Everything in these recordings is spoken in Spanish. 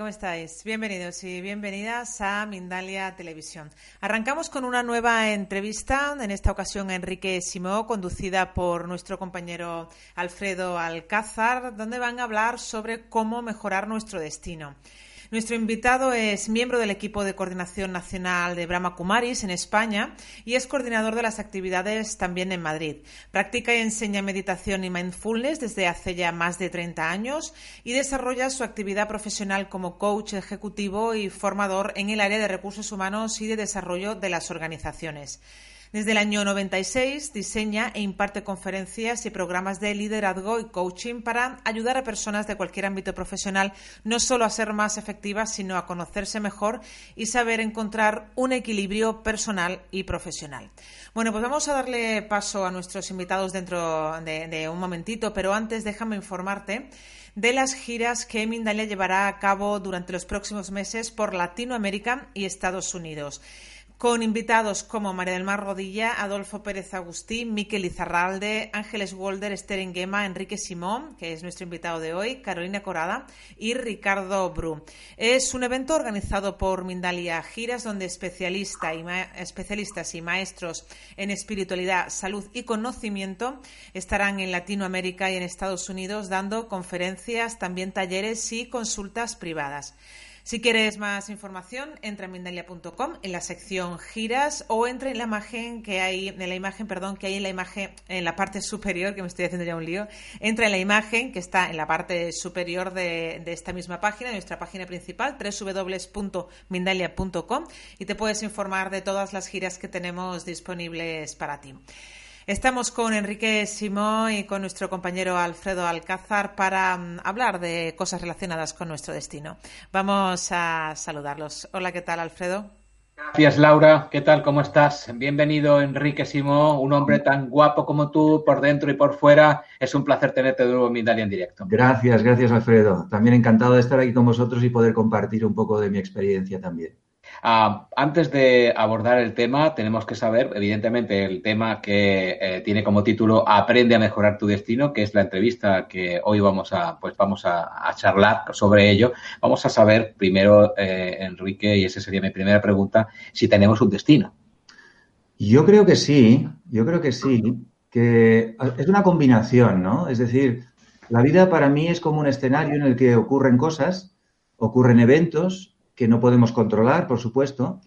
¿Cómo estáis? Bienvenidos y bienvenidas a Mindalia Televisión. Arrancamos con una nueva entrevista, en esta ocasión a Enrique Simó, conducida por nuestro compañero Alfredo Alcázar, donde van a hablar sobre cómo mejorar nuestro destino. Nuestro invitado es miembro del equipo de coordinación nacional de Brahma Kumaris en España y es coordinador de las actividades también en Madrid. Practica y enseña meditación y mindfulness desde hace ya más de 30 años y desarrolla su actividad profesional como coach ejecutivo y formador en el área de recursos humanos y de desarrollo de las organizaciones. Desde el año 96 diseña e imparte conferencias y programas de liderazgo y coaching para ayudar a personas de cualquier ámbito profesional no solo a ser más efectivas, sino a conocerse mejor y saber encontrar un equilibrio personal y profesional. Bueno, pues vamos a darle paso a nuestros invitados dentro de, un momentito, pero antes déjame informarte de las giras que Mindalia llevará a cabo durante los próximos meses por Latinoamérica y Estados Unidos con invitados como María del Mar Rodilla, Adolfo Pérez Agustín, Miquel Izarralde, Ángeles Wolder, Esther Enguema, Enrique Simón, que es nuestro invitado de hoy, Carolina Corada y Ricardo Bru. Es un evento organizado por Mindalia Giras, donde especialistas y maestros en espiritualidad, salud y conocimiento estarán en Latinoamérica y en Estados Unidos dando conferencias, también talleres y consultas privadas. Si quieres más información, entra en Mindalia.com en la sección giras o entra en la imagen que hay, en la imagen, perdón, que hay en la imagen, en la parte superior, que me estoy haciendo ya un lío, entra en la imagen que está en la parte superior de, de esta misma página, nuestra página principal, www.mindalia.com y te puedes informar de todas las giras que tenemos disponibles para ti. Estamos con Enrique Simón y con nuestro compañero Alfredo Alcázar para um, hablar de cosas relacionadas con nuestro destino. Vamos a saludarlos. Hola, ¿qué tal, Alfredo? Gracias, Laura. ¿Qué tal? ¿Cómo estás? Bienvenido, Enrique Simón, un hombre tan guapo como tú, por dentro y por fuera. Es un placer tenerte de nuevo en Mindalia en directo. Gracias, gracias, Alfredo. También encantado de estar aquí con vosotros y poder compartir un poco de mi experiencia también. Uh, antes de abordar el tema, tenemos que saber, evidentemente, el tema que eh, tiene como título Aprende a mejorar tu destino, que es la entrevista que hoy vamos a, pues vamos a, a charlar sobre ello. Vamos a saber primero, eh, Enrique, y esa sería mi primera pregunta, si tenemos un destino. Yo creo que sí, yo creo que sí, que es una combinación, ¿no? Es decir, la vida para mí es como un escenario en el que ocurren cosas, ocurren eventos que no podemos controlar, por supuesto,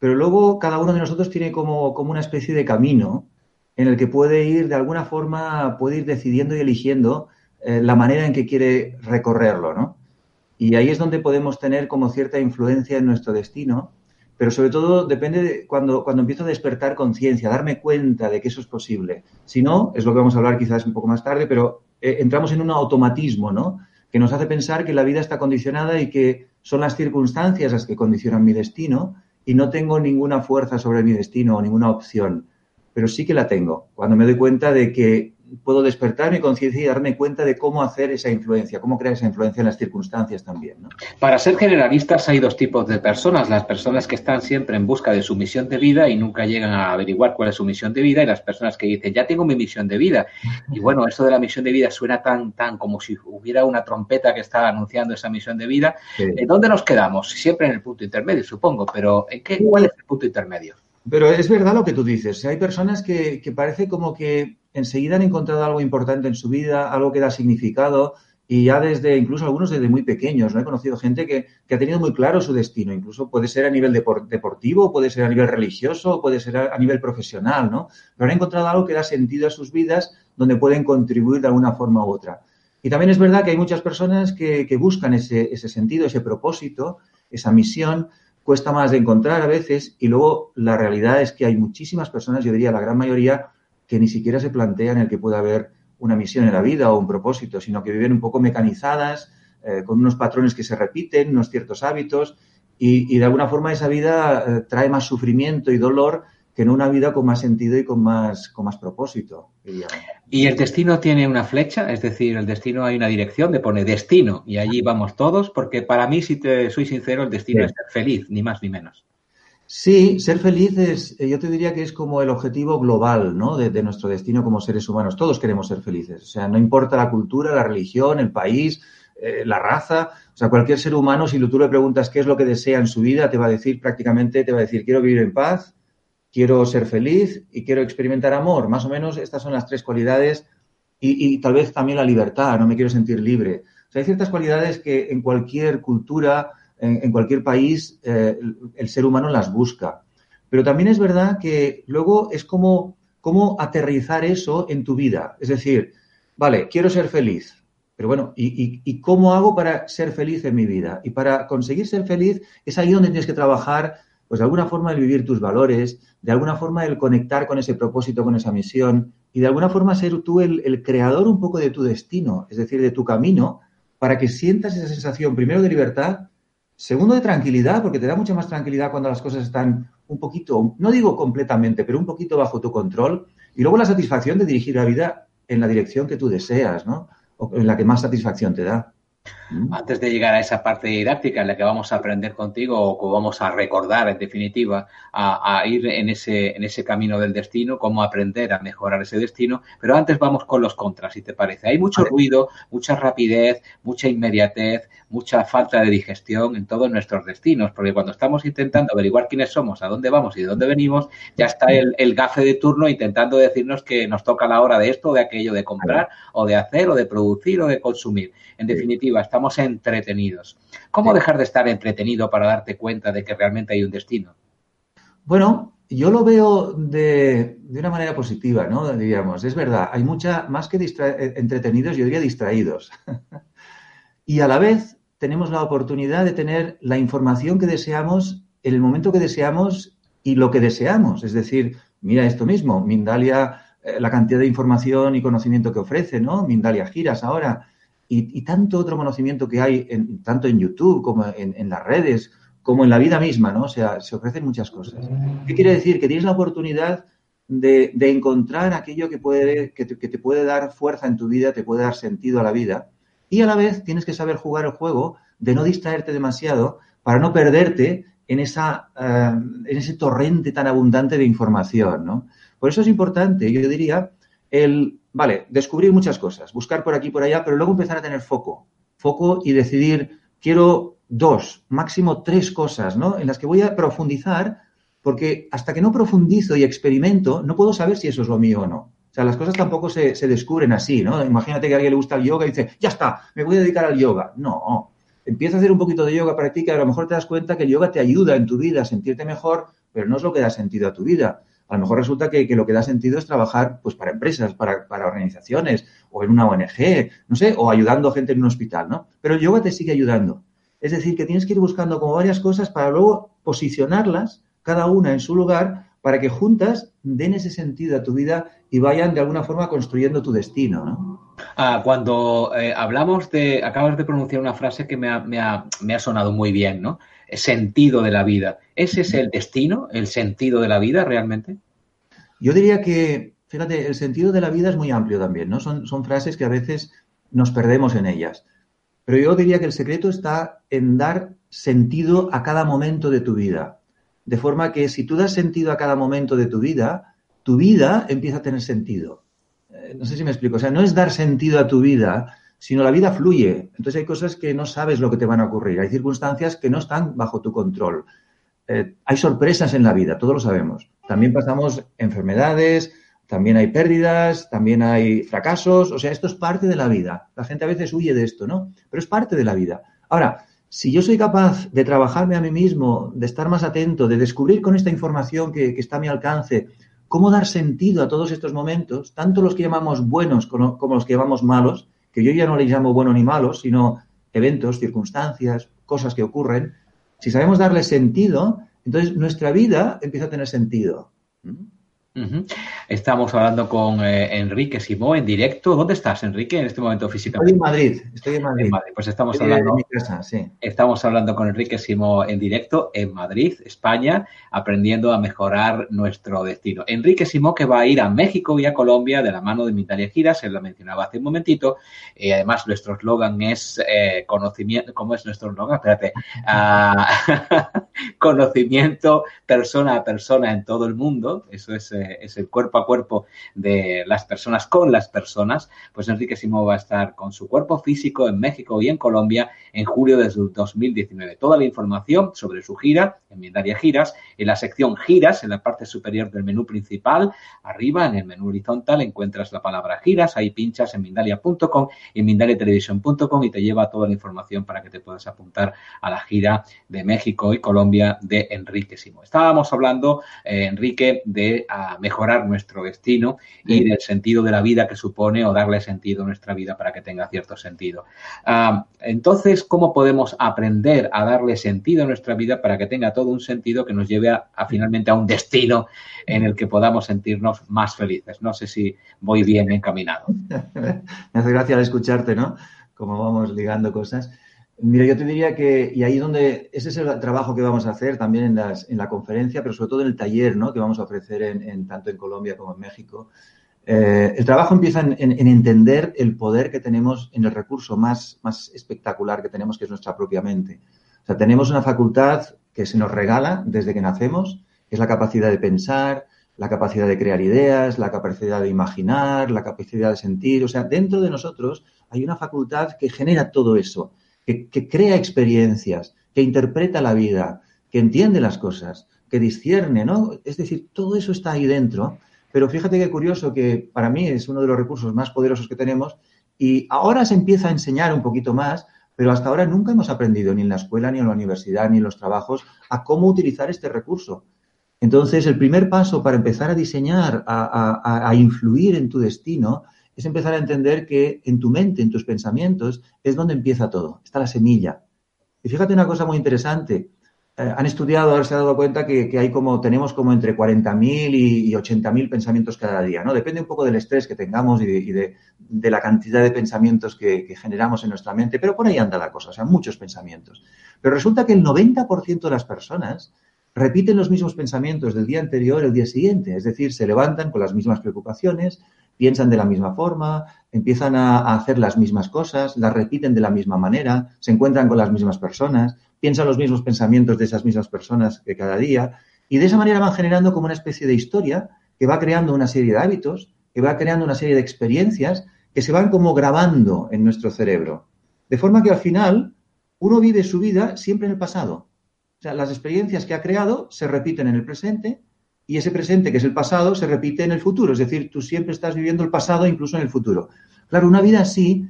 pero luego cada uno de nosotros tiene como, como, una especie de camino en el que puede ir, de alguna forma, puede ir decidiendo y eligiendo eh, la manera en que quiere recorrerlo, ¿no? Y ahí es donde podemos tener como cierta influencia en nuestro destino, pero sobre todo depende de cuando, cuando empiezo a despertar conciencia, darme cuenta de que eso es posible. Si no, es lo que vamos a hablar quizás un poco más tarde, pero eh, entramos en un automatismo, ¿no? Que nos hace pensar que la vida está condicionada y que son las circunstancias las que condicionan mi destino y no tengo ninguna fuerza sobre mi destino o ninguna opción, pero sí que la tengo cuando me doy cuenta de que puedo despertar mi conciencia y darme cuenta de cómo hacer esa influencia, cómo crear esa influencia en las circunstancias también. ¿no? Para ser generalistas hay dos tipos de personas, las personas que están siempre en busca de su misión de vida y nunca llegan a averiguar cuál es su misión de vida y las personas que dicen, ya tengo mi misión de vida. Y bueno, eso de la misión de vida suena tan, tan como si hubiera una trompeta que está anunciando esa misión de vida. Sí. ¿En dónde nos quedamos? Siempre en el punto intermedio, supongo, pero ¿en qué, ¿cuál es el punto intermedio? Pero es verdad lo que tú dices. Hay personas que, que parece como que enseguida han encontrado algo importante en su vida, algo que da significado y ya desde, incluso algunos desde muy pequeños, ¿no? He conocido gente que, ha tenido muy claro su destino, incluso puede ser a nivel deportivo, puede ser a nivel religioso, puede ser a, nivel profesional, ¿no? Pero han encontrado algo que da sentido a sus vidas donde pueden contribuir de alguna forma u otra. Y también es verdad que hay muchas personas que, buscan ese, ese sentido, ese propósito, esa misión, cuesta más de encontrar a veces y luego la realidad es que hay muchísimas personas, yo diría la gran mayoría, que ni siquiera se plantean el que pueda haber una misión en la vida o un propósito, sino que viven un poco mecanizadas, eh, con unos patrones que se repiten, unos ciertos hábitos, y, de alguna forma esa vida eh, trae más sufrimiento y dolor que no una vida con más sentido y con más, con más propósito. ¿Y el destino tiene una flecha? Es decir, el destino hay una dirección, de pone destino y allí vamos todos, porque para mí, si te soy sincero, el destino es ser feliz, ni más ni menos. Sí, ser feliz es, eh, yo te diría que es como el objetivo global, ¿no? De, nuestro destino como seres humanos. Todos queremos ser felices. O sea, no importa la cultura, la religión, el país, eh, la raza. O sea, cualquier ser humano, si tú le preguntas qué es lo que desea en su vida, te va a decir prácticamente, te va a decir, quiero vivir en paz, quiero ser feliz y quiero experimentar amor. Más o menos estas son las tres cualidades y, y tal vez también la libertad, no me quiero sentir libre. O sea, hay ciertas cualidades que en cualquier cultura en, cualquier país eh, el, ser humano las busca. Pero también es verdad que luego es como cómo aterrizar eso en tu vida. Es decir, vale, quiero ser feliz, pero bueno, ¿y, cómo hago para ser feliz en mi vida? Y para conseguir ser feliz es ahí donde tienes que trabajar, pues de alguna forma el vivir tus valores, de alguna forma el conectar con ese propósito, con esa misión, y de alguna forma ser tú el creador un poco de tu destino, es decir, de tu camino, para que sientas esa sensación primero de libertad Segundo, de tranquilidad, porque te da mucha más tranquilidad cuando las cosas están un poquito, no digo completamente, pero un poquito bajo tu control. Y luego la satisfacción de dirigir la vida en la dirección que tú deseas, ¿no? O en la que más satisfacción te da. Antes de llegar a esa parte didáctica en la que vamos a aprender contigo o que vamos a recordar, en definitiva, a, ir en ese, en ese camino del destino, cómo aprender a mejorar ese destino, pero antes vamos con los contras, si te parece. Hay mucho ruido, mucha rapidez, mucha inmediatez, mucha falta de digestión en todos nuestros destinos, porque cuando estamos intentando averiguar quiénes somos, a dónde vamos y de dónde venimos, ya está el, el gafe de turno intentando decirnos que nos toca la hora de esto, o de aquello, de comprar o de hacer o de producir o de consumir. En definitiva, estamos entretenidos. ¿Cómo dejar de estar entretenido para darte cuenta de que realmente hay un destino? Bueno, yo lo veo de, una manera positiva, ¿no? Diríamos, es verdad, hay mucha, más que eh, entretenidos, yo diría distraídos. y a la vez tenemos la oportunidad de tener la información que deseamos en el momento que deseamos y lo que deseamos. Es decir, mira esto mismo, Mindalia, eh, la cantidad de información y conocimiento que ofrece, ¿no? Mindalia Giras ahora y, tanto otro conocimiento que hay, en, tanto en YouTube como en, las redes, como en la vida misma, ¿no? O sea, se ofrecen muchas cosas. ¿Qué quiere decir? Que tienes la oportunidad de, encontrar aquello que, puede, que te, puede dar fuerza en tu vida, te puede dar sentido a la vida, y a la vez tienes que saber jugar el juego de no distraerte demasiado para no perderte en, esa, eh, en ese torrente tan abundante de información, ¿no? Por eso es importante, yo diría, el vale, descubrir muchas cosas, buscar por aquí y por allá, pero luego empezar a tener foco. Foco y decidir, quiero dos, máximo tres cosas, ¿no? En las que voy a profundizar, porque hasta que no profundizo y experimento, no puedo saber si eso es lo mío o no. O sea, las cosas tampoco se, descubren así, ¿no? Imagínate que a alguien le gusta el yoga y dice, ya está, me voy a dedicar al yoga. No, empieza a hacer un poquito de yoga, practica, a lo mejor te das cuenta que el yoga te ayuda en tu vida a sentirte mejor, pero no es lo que da sentido a tu vida a lo mejor resulta que, lo que da sentido es trabajar pues para empresas, para, organizaciones o en una ONG, no sé, o ayudando a gente en un hospital, ¿no? Pero el yoga te sigue ayudando. Es decir, que tienes que ir buscando como varias cosas para luego posicionarlas, cada una en su lugar, para que juntas den ese sentido a tu vida y vayan de alguna forma construyendo tu destino, ¿no? Ah, cuando eh, hablamos de, acabas de pronunciar una frase que me ha, me ha sonado muy bien, ¿no? Sentido de la vida. ¿Ese es el destino, el sentido de la vida realmente? Yo diría que, fíjate, el sentido de la vida es muy amplio también, ¿no? Son, son frases que a veces nos perdemos en ellas. Pero yo diría que el secreto está en dar sentido a cada momento de tu vida. De forma que si tú das sentido a cada momento de tu vida, tu vida empieza a tener sentido. Eh, no sé si me explico. O sea, no es dar sentido a tu vida, sino la vida fluye. Entonces hay cosas que no sabes lo que te van a ocurrir, hay circunstancias que no están bajo tu control. Eh, hay sorpresas en la vida, todos lo sabemos. También pasamos enfermedades, también hay pérdidas, también hay fracasos, o sea, esto es parte de la vida. La gente a veces huye de esto, ¿no? Pero es parte de la vida. Ahora, si yo soy capaz de trabajarme a mí mismo, de estar más atento, de descubrir con esta información que, está a mi alcance, cómo dar sentido a todos estos momentos, tanto los que llamamos buenos como, los que llamamos malos, que yo ya no les llamo bueno ni malos, sino eventos, circunstancias, cosas que ocurren, si sabemos darle sentido, entonces nuestra vida empieza a tener sentido. Estamos hablando con eh, Enrique Simó en directo. ¿Dónde estás, Enrique, en este momento físicamente? Estoy en Madrid. Estoy en Madrid. Pues estamos hablando. Estamos hablando con Enrique Simó en directo en Madrid, España, aprendiendo a mejorar nuestro destino. Enrique Simó que va a ir a México y a Colombia de la mano de Mindalia Giras, él lo mencionaba hace un momentito. Y además, nuestro eslogan es eh, conocimiento. ¿Cómo es nuestro eslogan? Espérate. Ah, conocimiento persona a persona en todo el mundo. Eso es. Es el cuerpo a cuerpo de las personas con las personas, pues Enrique Simó va a estar con su cuerpo físico en México y en Colombia en julio de 2019. Toda la información sobre su gira en Mindalia Giras, en la sección Giras, en la parte superior del menú principal, arriba en el menú horizontal encuentras la palabra Giras, ahí pinchas en mindalia.com y en mindaliatelevisión.com y te lleva toda la información para que te puedas apuntar a la gira de México y Colombia de Enrique Simó. Estábamos hablando, eh, Enrique, de mejorar nuestro destino y del sentido de la vida que supone o darle sentido a nuestra vida para que tenga cierto sentido. Ah, entonces, ¿cómo podemos aprender a darle sentido a nuestra vida para que tenga todo un sentido que nos lleve a, finalmente a un destino en el que podamos sentirnos más felices? No sé si voy bien encaminado. Me hace gracia escucharte, ¿no? Cómo vamos ligando cosas. Mira, yo te diría que, y ahí donde, ese es el trabajo que vamos a hacer también en, las, en la conferencia, pero sobre todo en el taller, ¿no? Que vamos a ofrecer en, tanto en Colombia como en México. Eh, el trabajo empieza en, en, entender el poder que tenemos en el recurso más, más espectacular que tenemos, que es nuestra propia mente. O sea, tenemos una facultad que se nos regala desde que nacemos, que es la capacidad de pensar, la capacidad de crear ideas, la capacidad de imaginar, la capacidad de sentir. O sea, dentro de nosotros hay una facultad que genera todo eso que, crea experiencias, que interpreta la vida, que entiende las cosas, que discierne, ¿no? Es decir, todo eso está ahí dentro. Pero fíjate qué curioso que para mí es uno de los recursos más poderosos que tenemos y ahora se empieza a enseñar un poquito más, pero hasta ahora nunca hemos aprendido ni en la escuela, ni en la universidad, ni en los trabajos a cómo utilizar este recurso. Entonces, el primer paso para empezar a diseñar, a influir en tu destino, es empezar a entender que en tu mente, en tus pensamientos, es donde empieza todo, está la semilla. Y fíjate una cosa muy interesante. Eh, han estudiado, ahora se ha dado cuenta que, hay como, tenemos como entre 40.000 y, y 80.000 pensamientos cada día, ¿no? Depende un poco del estrés que tengamos y de, la cantidad de pensamientos que, que, generamos en nuestra mente, pero por ahí anda la cosa, o sea, muchos pensamientos. Pero resulta que el 90% de las personas repiten los mismos pensamientos del día anterior el día siguiente, es decir, se levantan con las mismas preocupaciones, piensan de la misma forma, empiezan a, hacer las mismas cosas, las repiten de la misma manera, se encuentran con las mismas personas, piensan los mismos pensamientos de esas mismas personas que cada día, y de esa manera van generando como una especie de historia que va creando una serie de hábitos, que va creando una serie de experiencias que se van como grabando en nuestro cerebro. De forma que al final uno vive su vida siempre en el pasado. O sea, las experiencias que ha creado se repiten en el presente y ese presente, que es el pasado, se repite en el futuro. Es decir, tú siempre estás viviendo el pasado incluso en el futuro. Claro, una vida así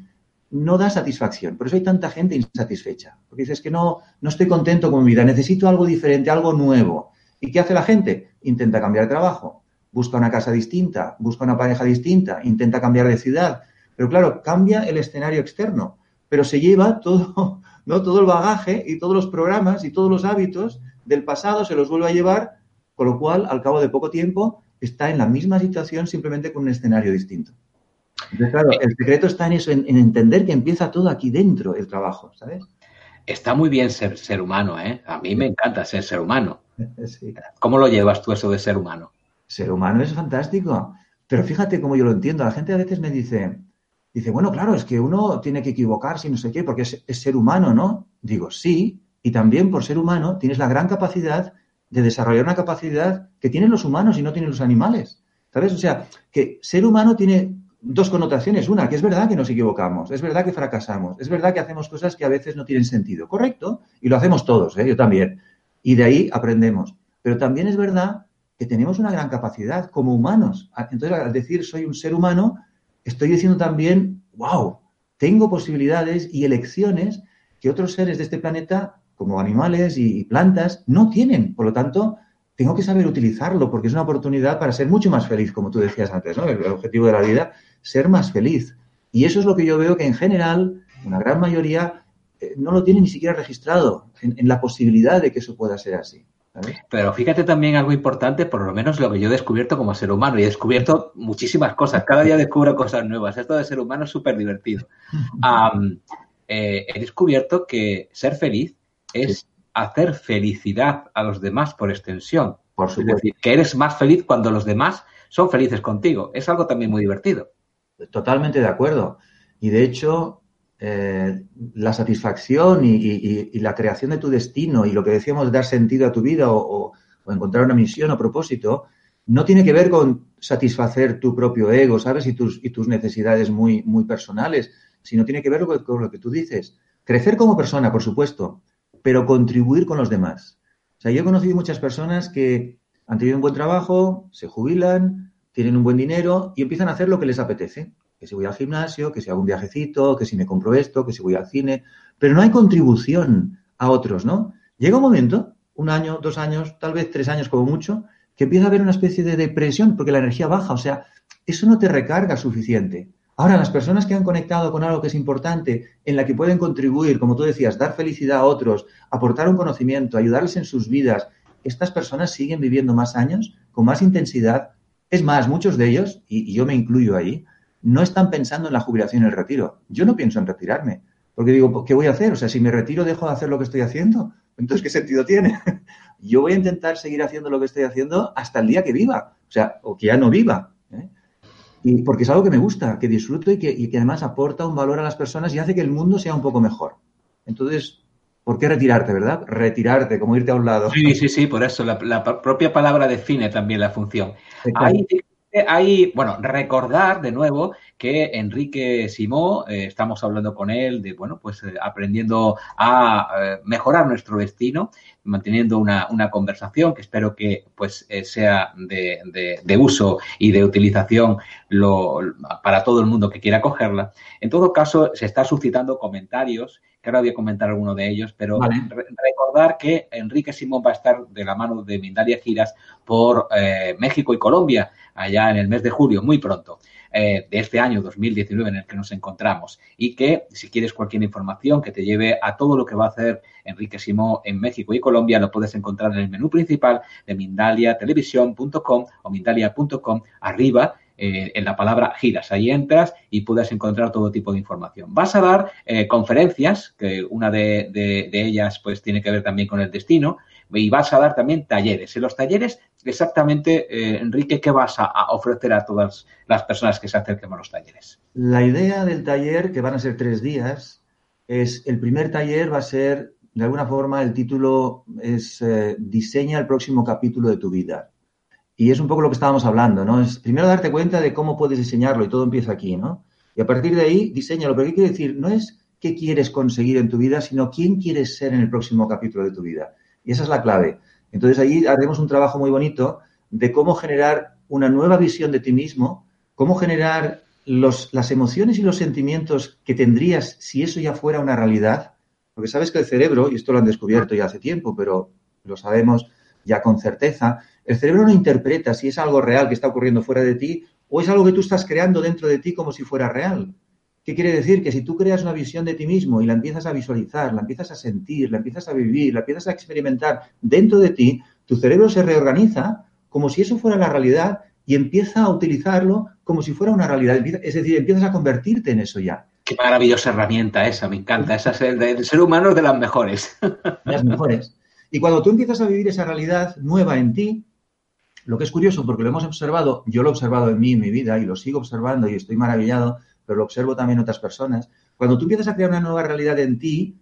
no da satisfacción. Por eso hay tanta gente insatisfecha. Porque dices que no, no estoy contento con mi vida, necesito algo diferente, algo nuevo. ¿Y qué hace la gente? Intenta cambiar de trabajo, busca una casa distinta, busca una pareja distinta, intenta cambiar de ciudad. Pero claro, cambia el escenario externo, pero se lleva todo, ¿no? todo el bagaje y todos los programas y todos los hábitos del pasado, se los vuelve a llevar con lo cual, al cabo de poco tiempo, está en la misma situación simplemente con un escenario distinto. Entonces, claro, el secreto está en eso, en, entender que empieza todo aquí dentro el trabajo, ¿sabes? Está muy bien ser ser humano, ¿eh? A mí me encanta ser ser humano. ¿Cómo lo llevas tú eso de ser humano? Ser humano es fantástico. Pero fíjate cómo yo lo entiendo. La gente a veces me dice, dice, bueno, claro, es que uno tiene que equivocarse y no sé qué, porque es, es ser humano, ¿no? Digo, sí, y también por ser humano tienes la gran capacidad de desarrollar una capacidad que tienen los humanos y no tienen los animales. ¿Sabes? O sea, que ser humano tiene dos connotaciones. Una, que es verdad que nos equivocamos, es verdad que fracasamos, es verdad que hacemos cosas que a veces no tienen sentido. Correcto. Y lo hacemos todos, ¿eh? yo también. Y de ahí aprendemos. Pero también es verdad que tenemos una gran capacidad como humanos. Entonces, al decir soy un ser humano, estoy diciendo también, wow, tengo posibilidades y elecciones que otros seres de este planeta, como animales y plantas, no tienen. Por lo tanto, tengo que saber utilizarlo porque es una oportunidad para ser mucho más feliz, como tú decías antes, ¿no? El, objetivo de la vida, ser más feliz. Y eso es lo que yo veo que en general, una gran mayoría, eh, no lo tiene ni siquiera registrado en, la posibilidad de que eso pueda ser así. Pero fíjate también algo importante, por lo menos lo que yo he descubierto como ser humano, y he descubierto muchísimas cosas, cada día descubro cosas nuevas, esto de ser humano es súper divertido. Eh, he descubierto que ser feliz es hacer felicidad a los demás por extensión. Por supuesto. Es decir, que eres más feliz cuando los demás son felices contigo. Es algo también muy divertido. Totalmente de acuerdo. Y de hecho, eh, la satisfacción y, la creación de tu destino y lo que decíamos, dar sentido a tu vida o, encontrar una misión o propósito, no tiene que ver con satisfacer tu propio ego, ¿sabes? Y tus, y tus necesidades muy, muy personales, sino tiene que ver con, lo que tú dices. Crecer como persona, por supuesto, pero contribuir con los demás. O sea, yo he conocido muchas personas que han tenido un buen trabajo, se jubilan, tienen un buen dinero y empiezan a hacer lo que les apetece. Que si voy al gimnasio, que si hago un viajecito, que si me compro esto, que si voy al cine. Pero no hay contribución a otros, ¿no? Llega un momento, un año, dos años, tal vez tres años como mucho, que empieza a haber una especie de depresión porque la energía baja. O sea, eso no te recarga suficiente. Ahora, las personas que han conectado con algo que es importante, en la que pueden contribuir, como tú decías, dar felicidad a otros, aportar un conocimiento, ayudarles en sus vidas, estas personas siguen viviendo más años, con más intensidad. Es más, muchos de ellos, y, yo me incluyo ahí, no están pensando en la jubilación y el retiro. Yo no pienso en retirarme, porque digo, ¿qué voy a hacer? O sea, si me retiro, dejo de hacer lo que estoy haciendo. Entonces, ¿qué sentido tiene? yo voy a intentar seguir haciendo lo que estoy haciendo hasta el día que viva, o sea, o que ya no viva. Y porque es algo que me gusta, que disfruto y que, además aporta un valor a las personas y hace que el mundo sea un poco mejor. Entonces, ¿por qué retirarte, verdad? Retirarte, como irte a un lado. Sí, sí, sí, por eso. La, propia palabra define también la función. Hay, hay, bueno, recordar de nuevo que Enrique Simó, eh, estamos hablando con él de, bueno, pues eh, aprendiendo a eh, mejorar nuestro destino, manteniendo una, conversación que espero que pues sea de, de, uso y de utilización lo, para todo el mundo que quiera cogerla. En todo caso, se está suscitando comentarios que ahora voy a comentar alguno de ellos, pero recordar que Enrique Simón va a estar de la mano de Mindalia Giras por México y Colombia allá en el mes de julio, muy pronto. Eh, de este año 2019 en el que nos encontramos y que si quieres cualquier información que te lleve a todo lo que va a hacer Enrique Simó en México y Colombia lo puedes encontrar en el menú principal de mindaliatelevisión.com o mindalia.com arriba eh, en la palabra giras. Ahí entras y puedes encontrar todo tipo de información. Vas a dar eh, conferencias, que una de, ellas pues tiene que ver también con el destino, y vas a dar también talleres. En los talleres, exactamente, eh, Enrique, ¿qué vas a, ofrecer a todas las personas que se acerquen a los talleres? La idea del taller, que van a ser tres días, es el primer taller va a ser, de alguna forma, el título es Diseña el próximo capítulo de tu vida. Y es un poco lo que estábamos hablando, ¿no? Es primero darte cuenta de cómo puedes diseñarlo y todo empieza aquí, ¿no? Y a partir de ahí, diseñalo. Pero ¿qué quiere decir? No es qué quieres conseguir en tu vida, sino quién quieres ser en el próximo capítulo de tu vida. Y esa es la clave. Entonces ahí haremos un trabajo muy bonito de cómo generar una nueva visión de ti mismo, cómo generar los, las emociones y los sentimientos que tendrías si eso ya fuera una realidad. Porque sabes que el cerebro, y esto lo han descubierto ya hace tiempo, pero lo sabemos ya con certeza, el cerebro no interpreta si es algo real que está ocurriendo fuera de ti o es algo que tú estás creando dentro de ti como si fuera real. ¿Qué quiere decir? Que si tú creas una visión de ti mismo y la empiezas a visualizar, la empiezas a sentir, la empiezas a vivir, la empiezas a experimentar dentro de ti, tu cerebro se reorganiza como si eso fuera la realidad y empieza a utilizarlo como si fuera una realidad. Es decir, empiezas a convertirte en eso ya. Qué maravillosa herramienta esa, me encanta. Esa es el, ser humano es de las mejores. Las mejores. Y cuando tú empiezas a vivir esa realidad nueva en ti, lo que es curioso, porque lo hemos observado, yo lo he observado en mí, en mi vida, y lo sigo observando y estoy maravillado, pero lo observo también otras personas, cuando tú empiezas a crear una nueva realidad en ti,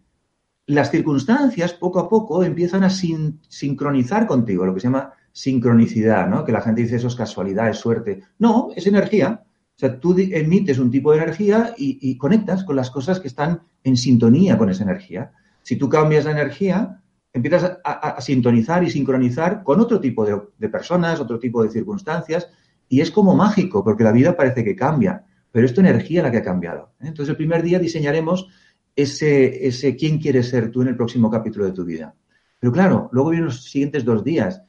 las circunstancias poco a poco empiezan a sincronizar contigo, lo que se llama sincronicidad, ¿no? Que la gente dice eso es casualidad, es suerte. No, es energía. O sea, tú emites un tipo de energía y conectas con las cosas que están en sintonía con esa energía. Si tú cambias la energía, empiezas a, sintonizar y sincronizar con otro tipo de, personas, otro tipo de circunstancias, y es como mágico, porque la vida parece que cambia, pero es tu energía la que ha cambiado. Entonces, el primer día diseñaremos ese, ese quién quieres ser tú en el próximo capítulo de tu vida. Pero claro, luego vienen los siguientes dos días.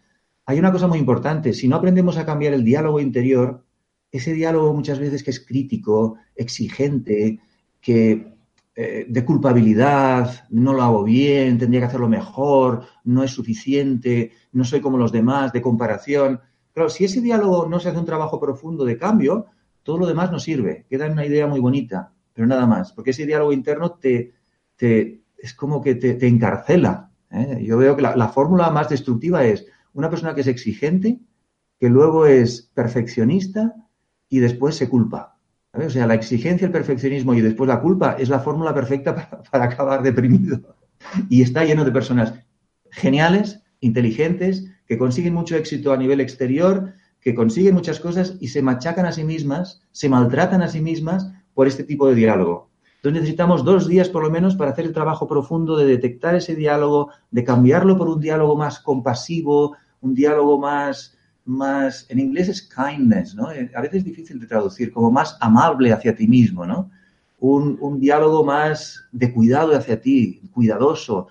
Hay una cosa muy importante, si no aprendemos a cambiar el diálogo interior, ese diálogo muchas veces que es crítico, exigente, que eh, de culpabilidad, no lo hago bien, tendría que hacerlo mejor, no es suficiente, no soy como los demás, de comparación. Claro, si ese diálogo no se hace un trabajo profundo de cambio, todo lo demás no sirve, queda en una idea muy bonita, pero nada más, porque ese diálogo interno te, te es como que te, encarcela. ¿eh? Yo veo que la, la fórmula más destructiva es una persona que es exigente, que luego es perfeccionista y después se culpa. O sea, la exigencia, el perfeccionismo y después la culpa es la fórmula perfecta para, acabar deprimido. Y está lleno de personas geniales, inteligentes, que consiguen mucho éxito a nivel exterior, que consiguen muchas cosas y se machacan a sí mismas, se maltratan a sí mismas por este tipo de diálogo. Entonces necesitamos dos días por lo menos para hacer el trabajo profundo de detectar ese diálogo, de cambiarlo por un diálogo más compasivo, un diálogo más, más, en inglés es kindness, ¿no? Eh, a veces es difícil de traducir, como más amable hacia ti mismo, ¿no? Un, diálogo más de cuidado hacia ti, cuidadoso,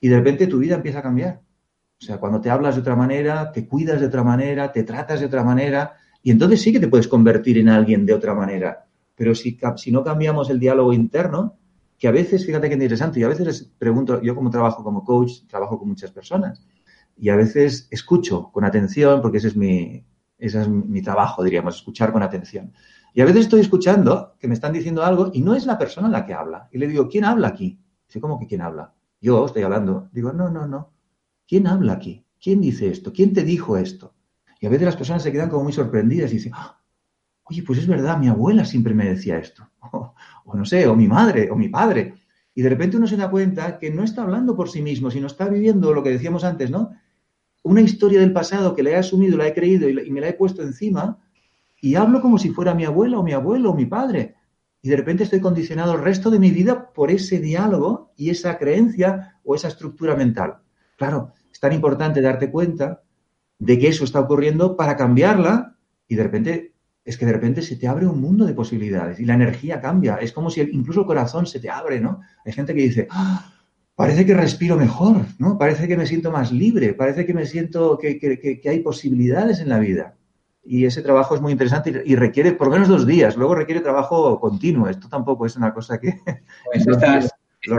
y de repente tu vida empieza a cambiar. O sea, cuando te hablas de otra manera, te cuidas de otra manera, te tratas de otra manera, y entonces sí que te puedes convertir en alguien de otra manera. Pero si, si no cambiamos el diálogo interno, que a veces, fíjate que interesante, y a veces les pregunto, yo como trabajo como coach, trabajo con muchas personas, y a veces escucho con atención, porque ese es mi, ese es mi trabajo, diríamos, escuchar con atención. Y a veces estoy escuchando que me están diciendo algo y no es la persona la que habla. Y le digo, ¿quién habla aquí? Dice, ¿cómo que quién habla? Yo estoy hablando. Digo, no, no, no. ¿Quién habla aquí? ¿Quién dice esto? ¿Quién te dijo esto? Y a veces las personas se quedan como muy sorprendidas y dicen, ah, oye, pues es verdad, mi abuela siempre me decía esto. o no sé, o mi madre, o mi padre. Y de repente uno se da cuenta que no está hablando por sí mismo, sino está viviendo lo que decíamos antes, ¿no? Una historia del pasado que la he asumido, la he creído y, me la he puesto encima y hablo como si fuera mi abuela o mi abuelo o mi padre. Y de repente estoy condicionado el resto de mi vida por ese diálogo y esa creencia o esa estructura mental. Claro, es tan importante darte cuenta de que eso está ocurriendo para cambiarla y de repente es que de repente se te abre un mundo de posibilidades y la energía cambia. Es como si incluso el corazón se te abre, ¿no? Hay gente que dice, ¡Ah! Parece que respiro mejor, ¿no? Parece que me siento más libre, parece que me siento que, hay posibilidades en la vida. Y ese trabajo es muy interesante y, requiere por lo menos dos días, luego requiere trabajo continuo. Esto tampoco es una cosa que... Pues estas,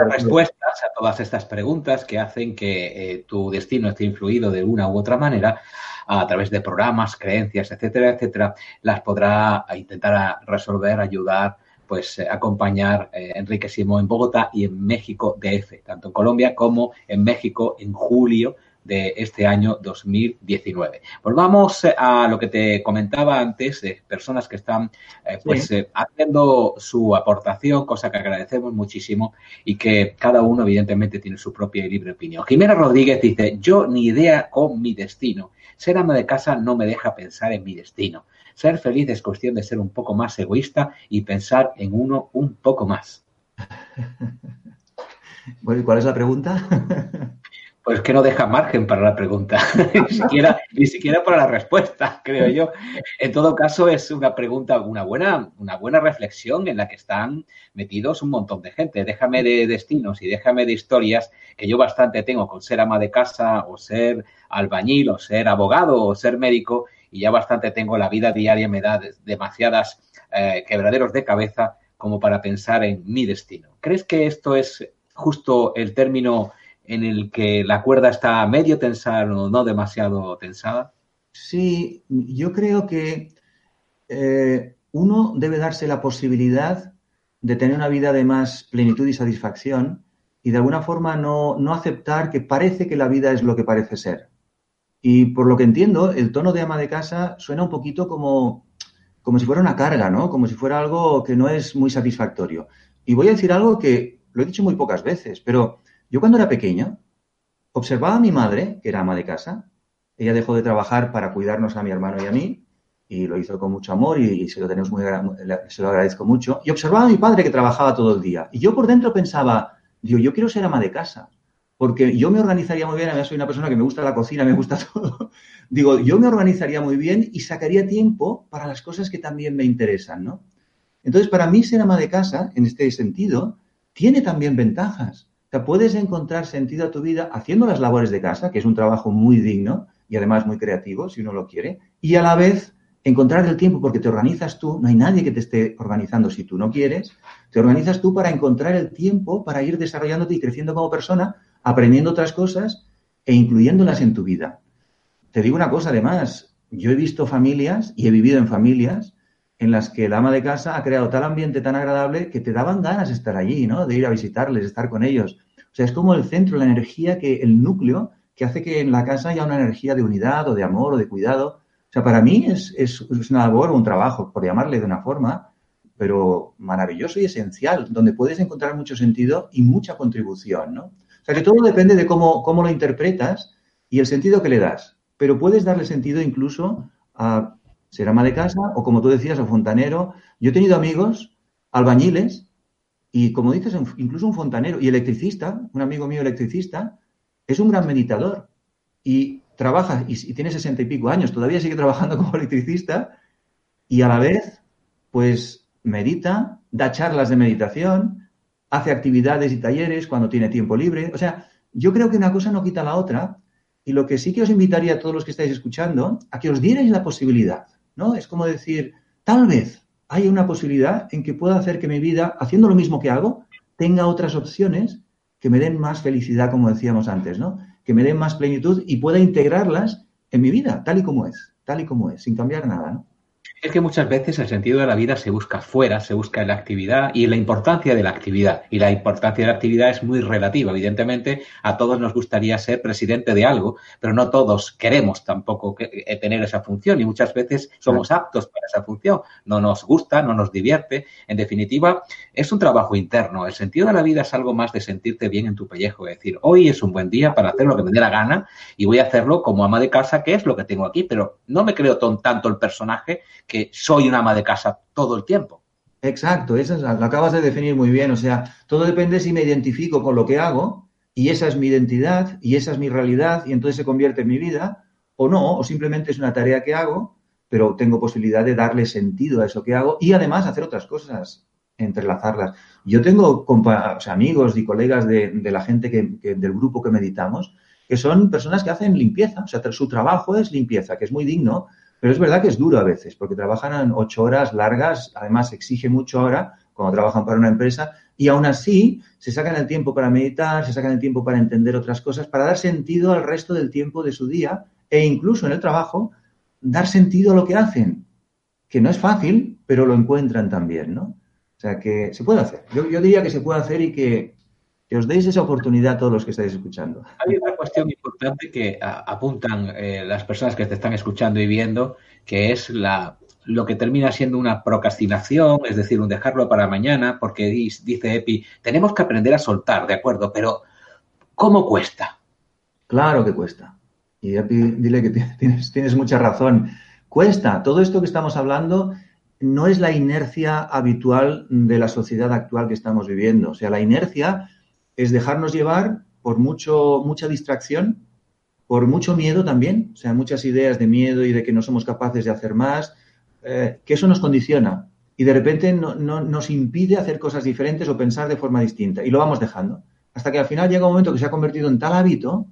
respuestas a todas estas preguntas que hacen que eh, tu destino esté influido de una u otra manera a través de programas, creencias, etcétera, etcétera, las podrá intentar resolver, ayudar pues eh, acompañar eh, Enrique Simón en Bogotá y en México DF, tanto en Colombia como en México en julio de este año 2019. Volvamos eh, a lo que te comentaba antes de personas que están pues haciendo su aportación, cosa que agradecemos muchísimo y que cada uno evidentemente tiene su propia y libre opinión. Jimena Rodríguez dice, yo ni idea con mi destino. Ser ama de casa no me deja pensar en mi destino. Ser feliz es cuestión de ser un poco más egoísta y pensar en uno un poco más. Bueno, ¿y cuál es la pregunta? Pues que no deja margen para la pregunta, ni, siquiera, ni siquiera para la respuesta, creo yo. En todo caso, es una pregunta, una buena, una buena reflexión en la que están metidos un montón de gente. Déjame de destinos y déjame de historias que yo bastante tengo con ser ama de casa o ser albañil o ser abogado o ser médico y ya bastante tengo la vida diaria, me da demasiadas eh, quebraderos de cabeza como para pensar en mi destino. ¿Crees que esto es justo el término en el que la cuerda está medio tensada o no demasiado tensada? Sí, yo creo que eh, uno debe darse la posibilidad de tener una vida de más plenitud y satisfacción y de alguna forma no, no aceptar que parece que la vida es lo que parece ser. Y por lo que entiendo, el tono de ama de casa suena un poquito como, como si fuera una carga, ¿no? Como si fuera algo que no es muy satisfactorio. Y voy a decir algo que lo he dicho muy pocas veces, pero yo cuando era pequeña observaba a mi madre, que era ama de casa. Ella dejó de trabajar para cuidarnos a mi hermano y a mí, y lo hizo con mucho amor y, se, lo tenemos muy, se lo agradezco mucho. Y observaba a mi padre que trabajaba todo el día. Y yo por dentro pensaba, digo, yo quiero ser ama de casa. Porque yo me organizaría muy bien, además soy una persona que me gusta la cocina, me gusta todo. Digo, yo me organizaría muy bien y sacaría tiempo para las cosas que también me interesan, ¿no? Entonces, para mí ser ama de casa, en este sentido, tiene también ventajas. O sea, puedes encontrar sentido a tu vida haciendo las labores de casa, que es un trabajo muy digno y además muy creativo, si uno lo quiere, y a la vez encontrar el tiempo porque te organizas tú, no hay nadie que te esté organizando si tú no quieres, te organizas tú para encontrar el tiempo para ir desarrollándote y creciendo como persona, aprendiendo otras cosas e incluyéndolas en tu vida. Te digo una cosa además, yo he visto familias y he vivido en familias en las que el ama de casa ha creado tal ambiente tan agradable que te daban ganas de estar allí, ¿no? De ir a visitarles, de estar con ellos. O sea, es como el centro, la energía, que el núcleo que hace que en la casa haya una energía de unidad o de amor o de cuidado. O sea, para mí es, es, una labor o un trabajo, por llamarle de una forma, pero maravilloso y esencial, donde puedes encontrar mucho sentido y mucha contribución, ¿no? Sea, que todo depende de cómo, cómo lo interpretas y el sentido que le das. Pero puedes darle sentido incluso a ser ama de casa o, como tú decías, o fontanero. Yo he tenido amigos albañiles y, como dices, incluso un fontanero y electricista, un amigo mío electricista, es un gran meditador y trabaja y, tiene sesenta y pico años, todavía sigue trabajando como electricista y a la vez, pues medita, da charlas de meditación, hace actividades y talleres cuando tiene tiempo libre. O sea, yo creo que una cosa no quita la otra y lo que sí que os invitaría a todos los que estáis escuchando a que os dierais la posibilidad ¿no? Es como decir, tal vez hay una posibilidad en que pueda hacer que mi vida, haciendo lo mismo que hago, tenga otras opciones que me den más felicidad, como decíamos antes, ¿no? Que me den más plenitud y pueda integrarlas en mi vida, tal y como es, tal y como es, sin cambiar nada, ¿no? Es que muchas veces el sentido de la vida se busca fuera, se busca en la actividad y en la importancia de la actividad. Y la importancia de la actividad es muy relativa. Evidentemente, a todos nos gustaría ser presidente de algo, pero no todos queremos tampoco eh, tener esa función y muchas veces somos aptos para esa función. No nos gusta, no nos divierte. En definitiva, es un trabajo interno. El sentido de la vida es algo más de sentirte bien en tu pellejo. Es decir, hoy es un buen día para hacer lo que me dé la gana y voy a hacerlo como ama de casa, que es lo que tengo aquí, pero no me creo tanto el personaje que soy un ama de casa todo el tiempo. Exacto, eso lo acabas de definir muy bien. O sea, todo depende si me identifico con lo que hago y esa es mi identidad y esa es mi realidad y entonces se convierte en mi vida o no, o simplemente es una tarea que hago, pero tengo posibilidad de darle sentido a eso que hago y además hacer otras cosas, entrelazarlas. Yo tengo amigos y colegas de, la gente que, del grupo que meditamos que son personas que hacen limpieza, o sea, su trabajo es limpieza, que es muy digno, pero es verdad que es duro a veces, porque trabajan ocho horas largas, además exige mucho ahora cuando trabajan para una empresa, y aún así se sacan el tiempo para meditar, se sacan el tiempo para entender otras cosas, para dar sentido al resto del tiempo de su día e incluso en el trabajo, dar sentido a lo que hacen, que no es fácil, pero lo encuentran también, ¿no? O sea que se puede hacer. Yo, yo diría que se puede hacer y que, que os deis esa oportunidad a todos los que estáis escuchando. Hay una cuestión importante que apuntan eh, las personas que te están escuchando y viendo, que es la, lo que termina siendo una procrastinación, es decir, un dejarlo para mañana, porque dice Epi, tenemos que aprender a soltar, de acuerdo, pero ¿cómo cuesta? Claro que cuesta. Y Epi, dile que tienes, tienes mucha razón. Cuesta. Todo esto que estamos hablando no es la inercia habitual de la sociedad actual que estamos viviendo. O sea, la inercia es dejarnos llevar por mucho, mucha distracción, por mucho miedo también, o sea, muchas ideas de miedo y de que no somos capaces de hacer más, eh, que eso nos condiciona y de repente no, nos impide hacer cosas diferentes o pensar de forma distinta y lo vamos dejando. Hasta que al final llega un momento que se ha convertido en tal hábito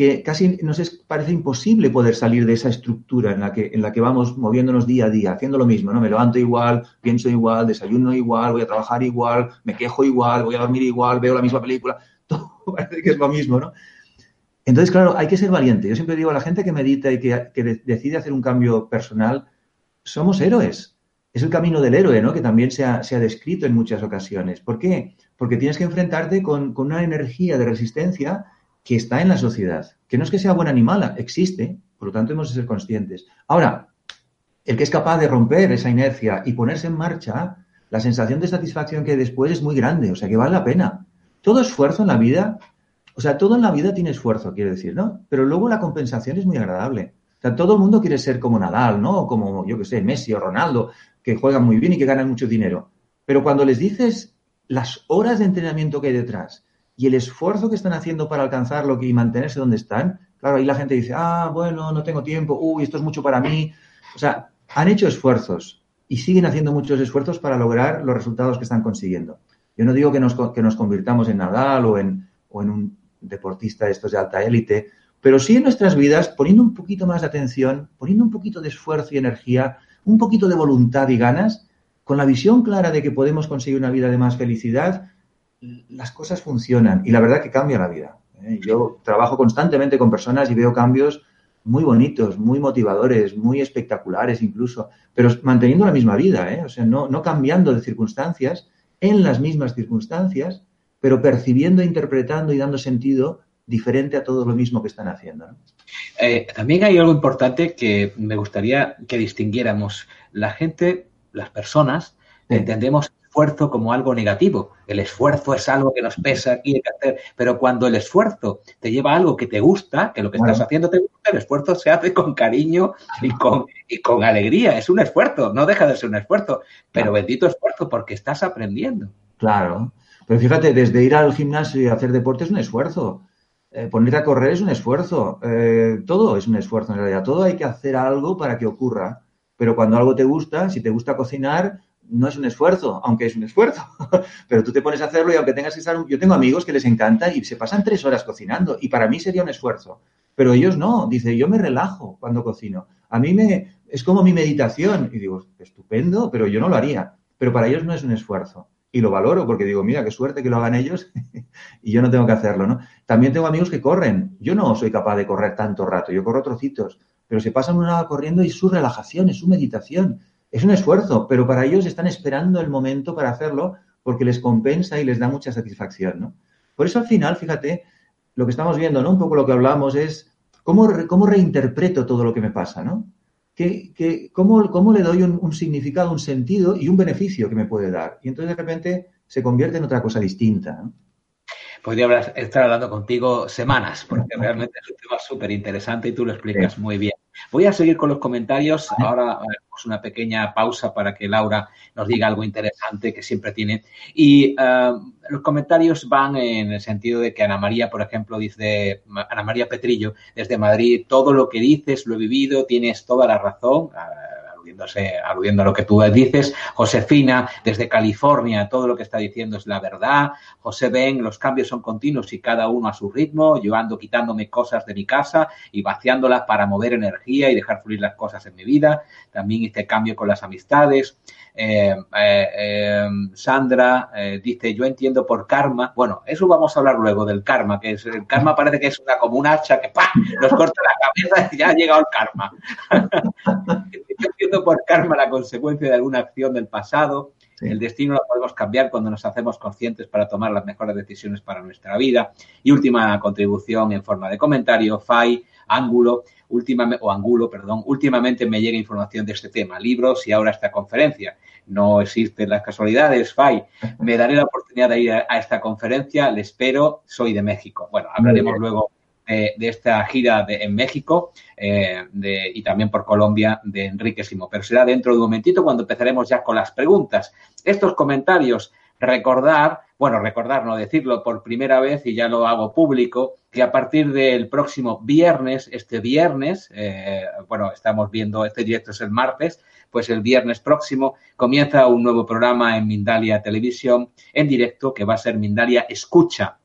que casi nos parece imposible poder salir de esa estructura en la, que, en la que vamos moviéndonos día a día, haciendo lo mismo, ¿no? Me levanto igual, pienso igual, desayuno igual, voy a trabajar igual, me quejo igual, voy a dormir igual, veo la misma película, todo parece que es lo mismo, ¿no? Entonces, claro, hay que ser valiente. Yo siempre digo a la gente que medita y que, decide hacer un cambio personal, somos héroes. Es el camino del héroe, ¿no? Que también se ha, descrito en muchas ocasiones. ¿Por qué? Porque tienes que enfrentarte con, con una energía de resistencia que está en la sociedad, que no es que sea buena ni mala, existe, por lo tanto hemos de ser conscientes. Ahora, el que es capaz de romper esa inercia y ponerse en marcha, la sensación de satisfacción que después es muy grande, o sea que vale la pena. Todo esfuerzo en la vida, o sea, todo en la vida tiene esfuerzo, quiero decir, ¿no? Pero luego la compensación es muy agradable. O sea, todo el mundo quiere ser como Nadal, ¿no? Como, yo qué sé, Messi o Ronaldo, que juegan muy bien y que ganan mucho dinero. Pero cuando les dices las horas de entrenamiento que hay detrás, y el esfuerzo que están haciendo para alcanzarlo y mantenerse donde están, claro, ahí la gente dice, ah, bueno, no tengo tiempo, uy, esto es mucho para mí. O sea, han hecho esfuerzos y siguen haciendo muchos esfuerzos para lograr los resultados que están consiguiendo. Yo no digo que nos, que nos convirtamos en Nadal o en, o en un deportista de estos de alta élite, pero sí en nuestras vidas, poniendo un poquito más de atención, poniendo un poquito de esfuerzo y energía, un poquito de voluntad y ganas, con la visión clara de que podemos conseguir una vida de más felicidad, las cosas funcionan y la verdad que cambia la vida. ¿eh? Yo trabajo constantemente con personas y veo cambios muy bonitos, muy motivadores, muy espectaculares incluso, pero manteniendo la misma vida, ¿eh? o sea, no, no cambiando de circunstancias, en las mismas circunstancias, pero percibiendo, interpretando y dando sentido diferente a todo lo mismo que están haciendo. Eh, también hay algo importante que me gustaría que distinguiéramos. La gente, las personas, entendemos esfuerzo como algo negativo. El esfuerzo es algo que nos pesa aquí, hay que hacer. Pero cuando el esfuerzo te lleva a algo que te gusta, que lo que estás haciendo te gusta, el esfuerzo se hace con cariño y con, y con alegría. Es un esfuerzo, no deja de ser un esfuerzo. Pero bendito esfuerzo porque estás aprendiendo. Claro. Pero fíjate, desde ir al gimnasio y hacer deporte es un esfuerzo. Eh, ponerte a correr es un esfuerzo. Eh, todo es un esfuerzo en realidad. Todo hay que hacer algo para que ocurra. Pero cuando algo te gusta, si te gusta cocinar, no es un esfuerzo, aunque es un esfuerzo. Pero tú te pones a hacerlo y aunque tengas que estar... Yo tengo amigos que les encanta y se pasan tres horas cocinando y para mí sería un esfuerzo. Pero ellos no. Dice, yo me relajo cuando cocino. A mí me... Es como mi meditación. Y digo, estupendo, pero yo no lo haría. Pero para ellos no es un esfuerzo. Y lo valoro porque digo, mira, qué suerte que lo hagan ellos y yo no tengo que hacerlo, ¿no? También tengo amigos que corren. Yo no soy capaz de correr tanto rato. Yo corro trocitos. Pero se pasan una hora corriendo y su relajación, es su meditación es un esfuerzo, pero para ellos están esperando el momento para hacerlo porque les compensa y les da mucha satisfacción, ¿no? Por eso al final, fíjate, lo que estamos viendo, ¿no? Un poco lo que hablamos es cómo, cómo reinterpreto todo lo que me pasa, ¿no? Cómo, cómo, le doy un, significado, un sentido y un beneficio que me puede dar. Y entonces de repente se convierte en otra cosa distinta. Podría estar hablando contigo semanas, porque realmente es un tema súper interesante y tú lo explicas muy bien. Voy a seguir con los comentarios. Ahora haremos una pequeña pausa para que Laura nos diga algo interesante que siempre tiene. Y eh, los comentarios van en el sentido de que Ana María, por ejemplo, dice, Ana María Petrillo, desde Madrid, todo lo que dices lo he vivido, tienes toda la razón aludiendo a lo que tú dices. Josefina, desde California, todo lo que está diciendo es la verdad. José Ben, los cambios son continuos y cada uno a su ritmo. Yo ando quitándome cosas de mi casa y vaciándolas para mover energía y dejar fluir las cosas en mi vida. También este cambio con las amistades. Eh, eh, eh, Sandra dice, yo entiendo por karma. Bueno, eso vamos a hablar luego del karma, que es el karma parece que es una como hacha que ¡pah! nos corta la cabeza y ya ha llegado el karma. yo entiendo por karma la consecuencia de alguna acción del pasado. El destino lo podemos cambiar cuando nos hacemos conscientes para tomar las mejores decisiones para nuestra vida. Y última contribución en forma de comentario, FAI, ángulo últimamente, o Angulo, perdón, últimamente me llega información de este tema, libros y ahora esta conferencia. No existen las casualidades, Fai. Me daré la oportunidad de ir a, esta conferencia, le espero, soy de México. Bueno, hablaremos luego de, esta gira en México eh, y también por Colombia de Enrique Simo. Pero será dentro de un momentito cuando empezaremos ya con las preguntas. Estos comentarios, recordar bueno, recordar, no decirlo por primera vez y ya lo hago público, que a partir del próximo viernes, este viernes, eh, bueno, estamos viendo, este directo es el martes, pues el viernes próximo comienza un nuevo programa en Mindalia Televisión en directo que va a ser Mindalia Escucha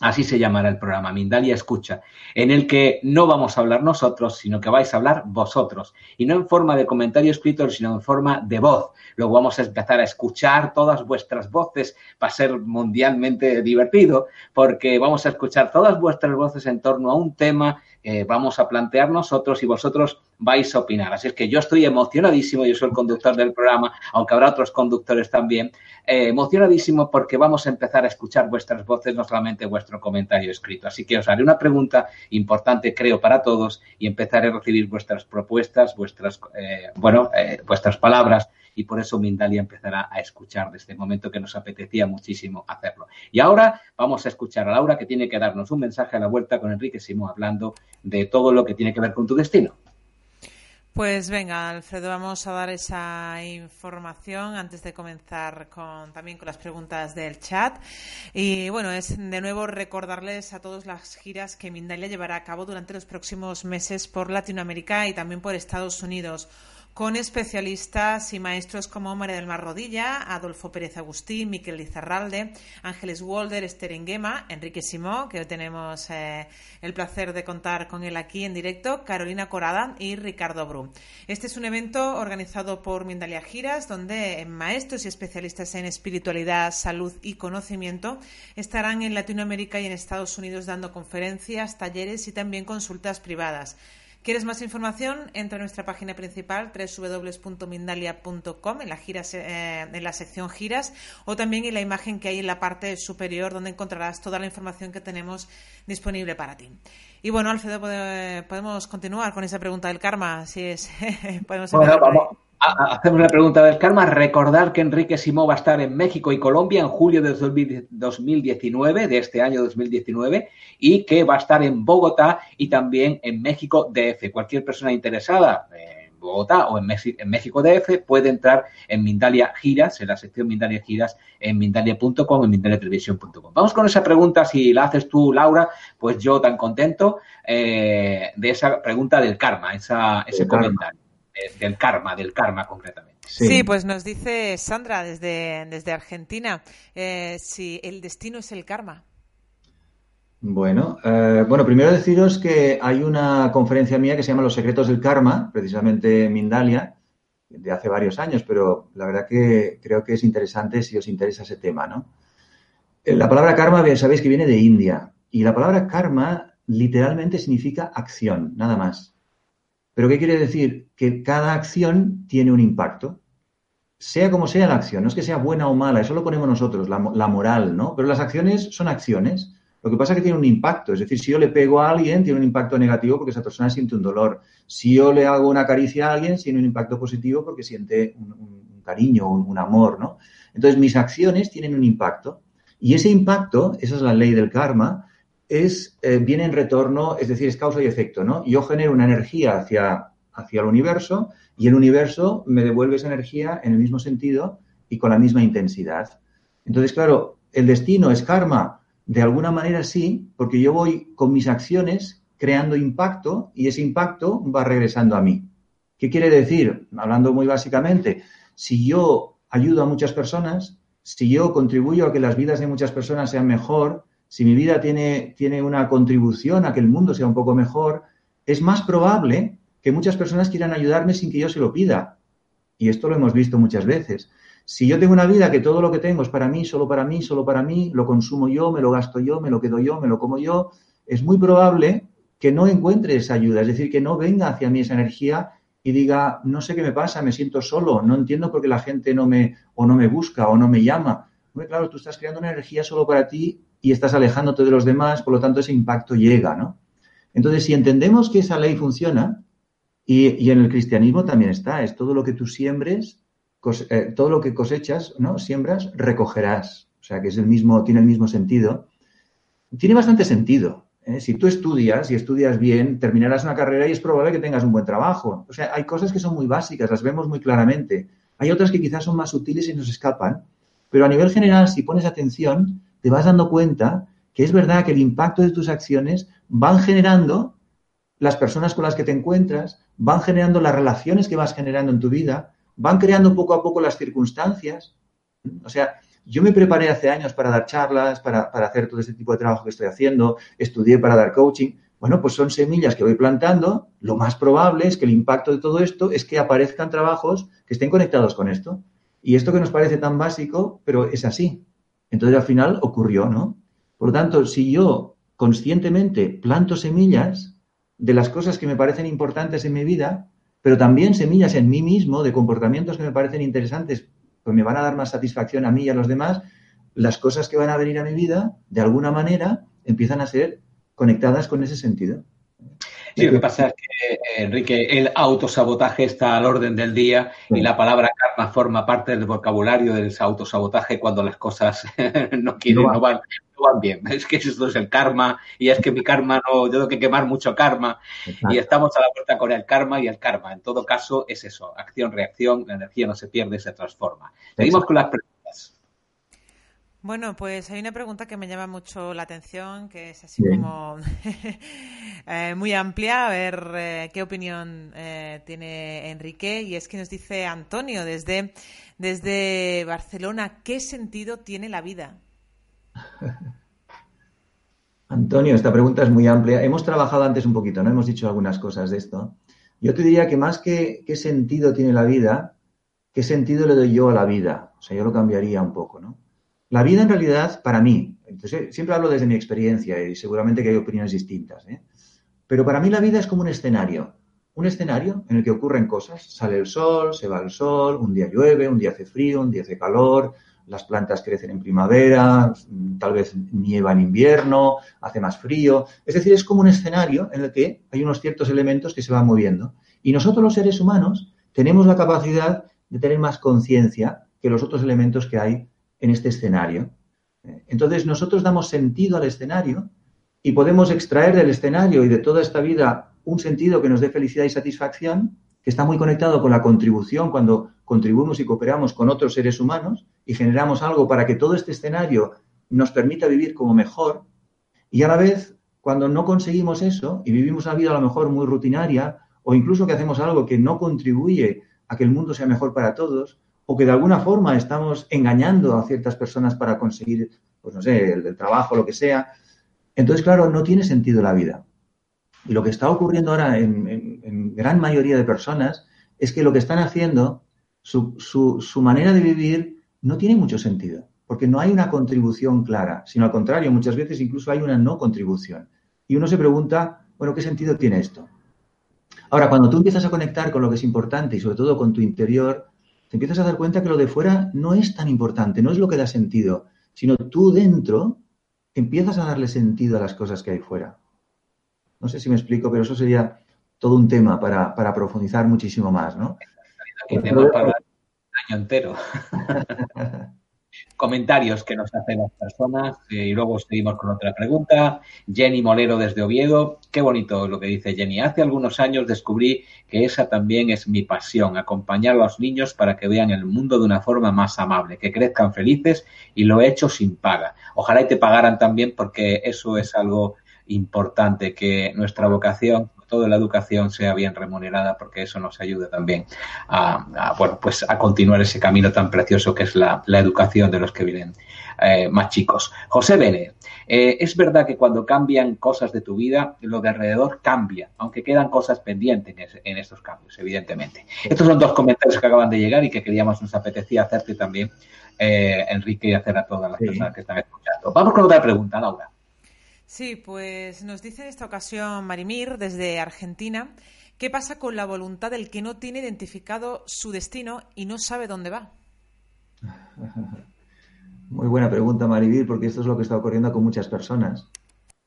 Así se llamará el programa, Mindalia Escucha, en el que no vamos a hablar nosotros, sino que vais a hablar vosotros. Y no en forma de comentario escrito, sino en forma de voz. Luego vamos a empezar a escuchar todas vuestras voces. Va a ser mundialmente divertido, porque vamos a escuchar todas vuestras voces en torno a un tema que vamos a plantear nosotros y vosotros vais a opinar. Así es que yo estoy emocionadísimo, yo soy el conductor del programa, aunque habrá otros conductores también, eh, emocionadísimo porque vamos a empezar a escuchar vuestras voces, no solamente vuestro comentario escrito. Así que os haré una pregunta importante, creo, para todos y empezaré a recibir vuestras propuestas, vuestras, eh, bueno, eh, vuestras palabras y por eso Mindalia empezará a escuchar desde el momento que nos apetecía muchísimo hacerlo. Y ahora vamos a escuchar a Laura que tiene que darnos un mensaje a la vuelta con Enrique Simón hablando de todo lo que tiene que ver con tu destino. Pues venga, Alfredo, vamos a dar esa información antes de comenzar con, también con las preguntas del chat. Y bueno, es de nuevo recordarles a todos las giras que Mindalia llevará a cabo durante los próximos meses por Latinoamérica y también por Estados Unidos con especialistas y maestros como María del Mar Rodilla, Adolfo Pérez Agustín, Miquel Lizarralde, Ángeles Walder, Esther Enguema, Enrique Simó, que hoy tenemos eh, el placer de contar con él aquí en directo, Carolina Corada y Ricardo Bru. Este es un evento organizado por Mindalia Giras, donde maestros y especialistas en espiritualidad, salud y conocimiento estarán en Latinoamérica y en Estados Unidos dando conferencias, talleres y también consultas privadas. ¿Quieres más información? Entra a nuestra página principal www.mindalia.com en la eh, en la sección giras o también en la imagen que hay en la parte superior donde encontrarás toda la información que tenemos disponible para ti. Y bueno, Alfredo, podemos continuar con esa pregunta del karma, si es podemos Hacemos la pregunta del karma. Recordar que Enrique Simó va a estar en México y Colombia en julio de 2019, de este año 2019, y que va a estar en Bogotá y también en México DF. Cualquier persona interesada en Bogotá o en, México DF puede entrar en Mindalia Giras, en la sección Mindalia Giras, en mindalia.com, en mindaliatelevisión.com. Vamos con esa pregunta, si la haces tú, Laura, pues yo tan contento eh, de esa pregunta del karma, esa, ese comentario del karma, del karma concretamente. Sí. pues nos dice Sandra desde, desde Argentina, eh, si el destino es el karma. Bueno, eh, bueno, primero deciros que hay una conferencia mía que se llama Los secretos del karma, precisamente en Mindalia, de hace varios años, pero la verdad que creo que es interesante si os interesa ese tema, ¿no? Eh, la palabra karma, sabéis que viene de India, y la palabra karma literalmente significa acción, nada más. ¿Pero qué quiere decir? Que cada acción tiene un impacto. Sea como sea la acción, no es que sea buena o mala, eso lo ponemos nosotros, la, moral, ¿no? Pero las acciones son acciones. Lo que pasa es que tiene un impacto. Es decir, si yo le pego a alguien, tiene un impacto negativo porque esa persona siente un dolor. Si yo le hago una caricia a alguien, tiene un impacto positivo porque siente un, cariño, un, un, amor, ¿no? Entonces, mis acciones tienen un impacto. Y ese impacto, esa es la ley del karma, es, eh, viene en retorno, es decir, es causa y efecto, ¿no? Yo genero una energía hacia, hacia el universo y el universo me devuelve esa energía en el mismo sentido y con la misma intensidad. Entonces, claro, el destino es karma. De alguna manera sí, porque yo voy con mis acciones creando impacto y ese impacto va regresando a mí. ¿Qué quiere decir? Hablando muy básicamente, si yo ayudo a muchas personas, si yo contribuyo a que las vidas de muchas personas sean mejor, si mi vida tiene, tiene una contribución a que el mundo sea un poco mejor, es más probable que muchas personas quieran ayudarme sin que yo se lo pida. Y esto lo hemos visto muchas veces. Si yo tengo una vida que todo lo que tengo es para mí, solo para mí, solo para mí, lo consumo yo, me lo gasto yo, me lo quedo yo, me lo como yo, es muy probable que no encuentre esa ayuda, es decir, que no venga hacia mí esa energía y diga, no sé qué me pasa, me siento solo, no entiendo por qué la gente no me o no me busca o no me llama. Muy claro, tú estás creando una energía solo para ti y estás alejándote de los demás, por lo tanto ese impacto llega, ¿no? Entonces, si entendemos que esa ley funciona, y, en el cristianismo también está, es todo lo que tú siembres, eh, todo lo que cosechas, ¿no? Siembras, recogerás. O sea, que es el mismo, tiene el mismo sentido. Tiene bastante sentido. ¿eh? Si tú estudias y estudias bien, terminarás una carrera y es probable que tengas un buen trabajo. O sea, hay cosas que son muy básicas, las vemos muy claramente. Hay otras que quizás son más sutiles y nos escapan. Pero a nivel general, si pones atención, te vas dando cuenta que es verdad que el impacto de tus acciones van generando las personas con las que te encuentras, van generando las relaciones que vas generando en tu vida, van creando poco a poco las circunstancias. O sea, yo me preparé hace años para dar charlas, para, para hacer todo este tipo de trabajo que estoy haciendo, estudié para dar coaching. Bueno, pues son semillas que voy plantando. Lo más probable es que el impacto de todo esto es que aparezcan trabajos que estén conectados con esto. Y esto que nos parece tan básico, pero es así. Entonces al final ocurrió, ¿no? Por lo tanto, si yo conscientemente planto semillas de las cosas que me parecen importantes en mi vida, pero también semillas en mí mismo de comportamientos que me parecen interesantes, pues me van a dar más satisfacción a mí y a los demás, las cosas que van a venir a mi vida, de alguna manera, empiezan a ser conectadas con ese sentido. Sí, lo que pasa es que Enrique, el autosabotaje está al orden del día y la palabra karma forma parte del vocabulario del autosabotaje cuando las cosas no quieren, no van, van, bien. Es que esto es el karma y es que mi karma no, yo tengo que quemar mucho karma y estamos a la puerta con el karma y el karma. En todo caso es eso, acción, reacción, la energía no se pierde, se transforma. Seguimos con las preguntas. Bueno, pues hay una pregunta que me llama mucho la atención, que es así como eh, muy amplia, a ver eh, qué opinión eh, tiene Enrique, y es que nos dice Antonio desde, desde Barcelona, ¿qué sentido tiene la vida? Antonio, esta pregunta es muy amplia. Hemos trabajado antes un poquito, ¿no? Hemos dicho algunas cosas de esto. Yo te diría que más que qué sentido tiene la vida, qué sentido le doy yo a la vida. O sea, yo lo cambiaría un poco, ¿no? La vida en realidad, para mí, entonces, siempre hablo desde mi experiencia y seguramente que hay opiniones distintas, ¿eh? pero para mí la vida es como un escenario, un escenario en el que ocurren cosas, sale el sol, se va el sol, un día llueve, un día hace frío, un día hace calor, las plantas crecen en primavera, tal vez nieva en invierno, hace más frío, es decir, es como un escenario en el que hay unos ciertos elementos que se van moviendo. Y nosotros los seres humanos tenemos la capacidad de tener más conciencia que los otros elementos que hay en este escenario. Entonces nosotros damos sentido al escenario y podemos extraer del escenario y de toda esta vida un sentido que nos dé felicidad y satisfacción, que está muy conectado con la contribución cuando contribuimos y cooperamos con otros seres humanos y generamos algo para que todo este escenario nos permita vivir como mejor. Y a la vez, cuando no conseguimos eso y vivimos una vida a lo mejor muy rutinaria o incluso que hacemos algo que no contribuye a que el mundo sea mejor para todos, o que de alguna forma estamos engañando a ciertas personas para conseguir, pues no sé, el, trabajo, lo que sea. Entonces, claro, no tiene sentido la vida. Y lo que está ocurriendo ahora en, gran mayoría de personas es que lo que están haciendo, su, su, manera de vivir no tiene mucho sentido, porque no hay una contribución clara, sino al contrario, muchas veces incluso hay una no contribución. Y uno se pregunta, bueno, ¿qué sentido tiene esto? Ahora, cuando tú empiezas a conectar con lo que es importante y sobre todo con tu interior, te empiezas a dar cuenta que lo de fuera no es tan importante, no es lo que da sentido, sino tú dentro empiezas a darle sentido a las cosas que hay fuera. No sé si me explico, pero eso sería todo un tema para, profundizar muchísimo más, ¿no? para el año entero. comentarios que nos hacen las personas eh, y luego seguimos con otra pregunta. Jenny Molero desde Oviedo. Qué bonito lo que dice Jenny. Hace algunos años descubrí que esa también es mi pasión, acompañar a los niños para que vean el mundo de una forma más amable, que crezcan felices y lo he hecho sin paga. Ojalá y te pagaran también porque eso es algo importante, que nuestra vocación toda la educación sea bien remunerada porque eso nos ayuda también a, bueno, pues a continuar ese camino tan precioso que es la, educación de los que vienen eh, más chicos. José Bene, eh, es verdad que cuando cambian cosas de tu vida, lo de alrededor cambia, aunque quedan cosas pendientes en, estos cambios, evidentemente. Estos son dos comentarios que acaban de llegar y que queríamos, nos apetecía hacerte también, eh, Enrique, y hacer a todas las personas que están escuchando. Vamos con otra pregunta, Laura. Sí, pues nos dice en esta ocasión Marimir desde Argentina, ¿qué pasa con la voluntad del que no tiene identificado su destino y no sabe dónde va? Muy buena pregunta, Marimir, porque esto es lo que está ocurriendo con muchas personas.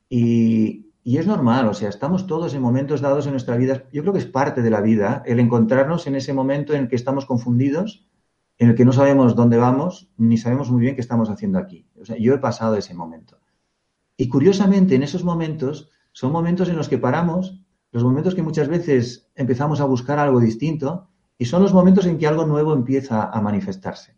Y, y es normal, o sea, estamos todos en momentos dados en nuestra vida, yo creo que es parte de la vida, el encontrarnos en ese momento en el que estamos confundidos, en el que no sabemos dónde vamos, ni sabemos muy bien qué estamos haciendo aquí. O sea, yo he pasado ese momento. Y curiosamente, en esos momentos son momentos en los que paramos, los momentos que muchas veces empezamos a buscar algo distinto y son los momentos en que algo nuevo empieza a manifestarse.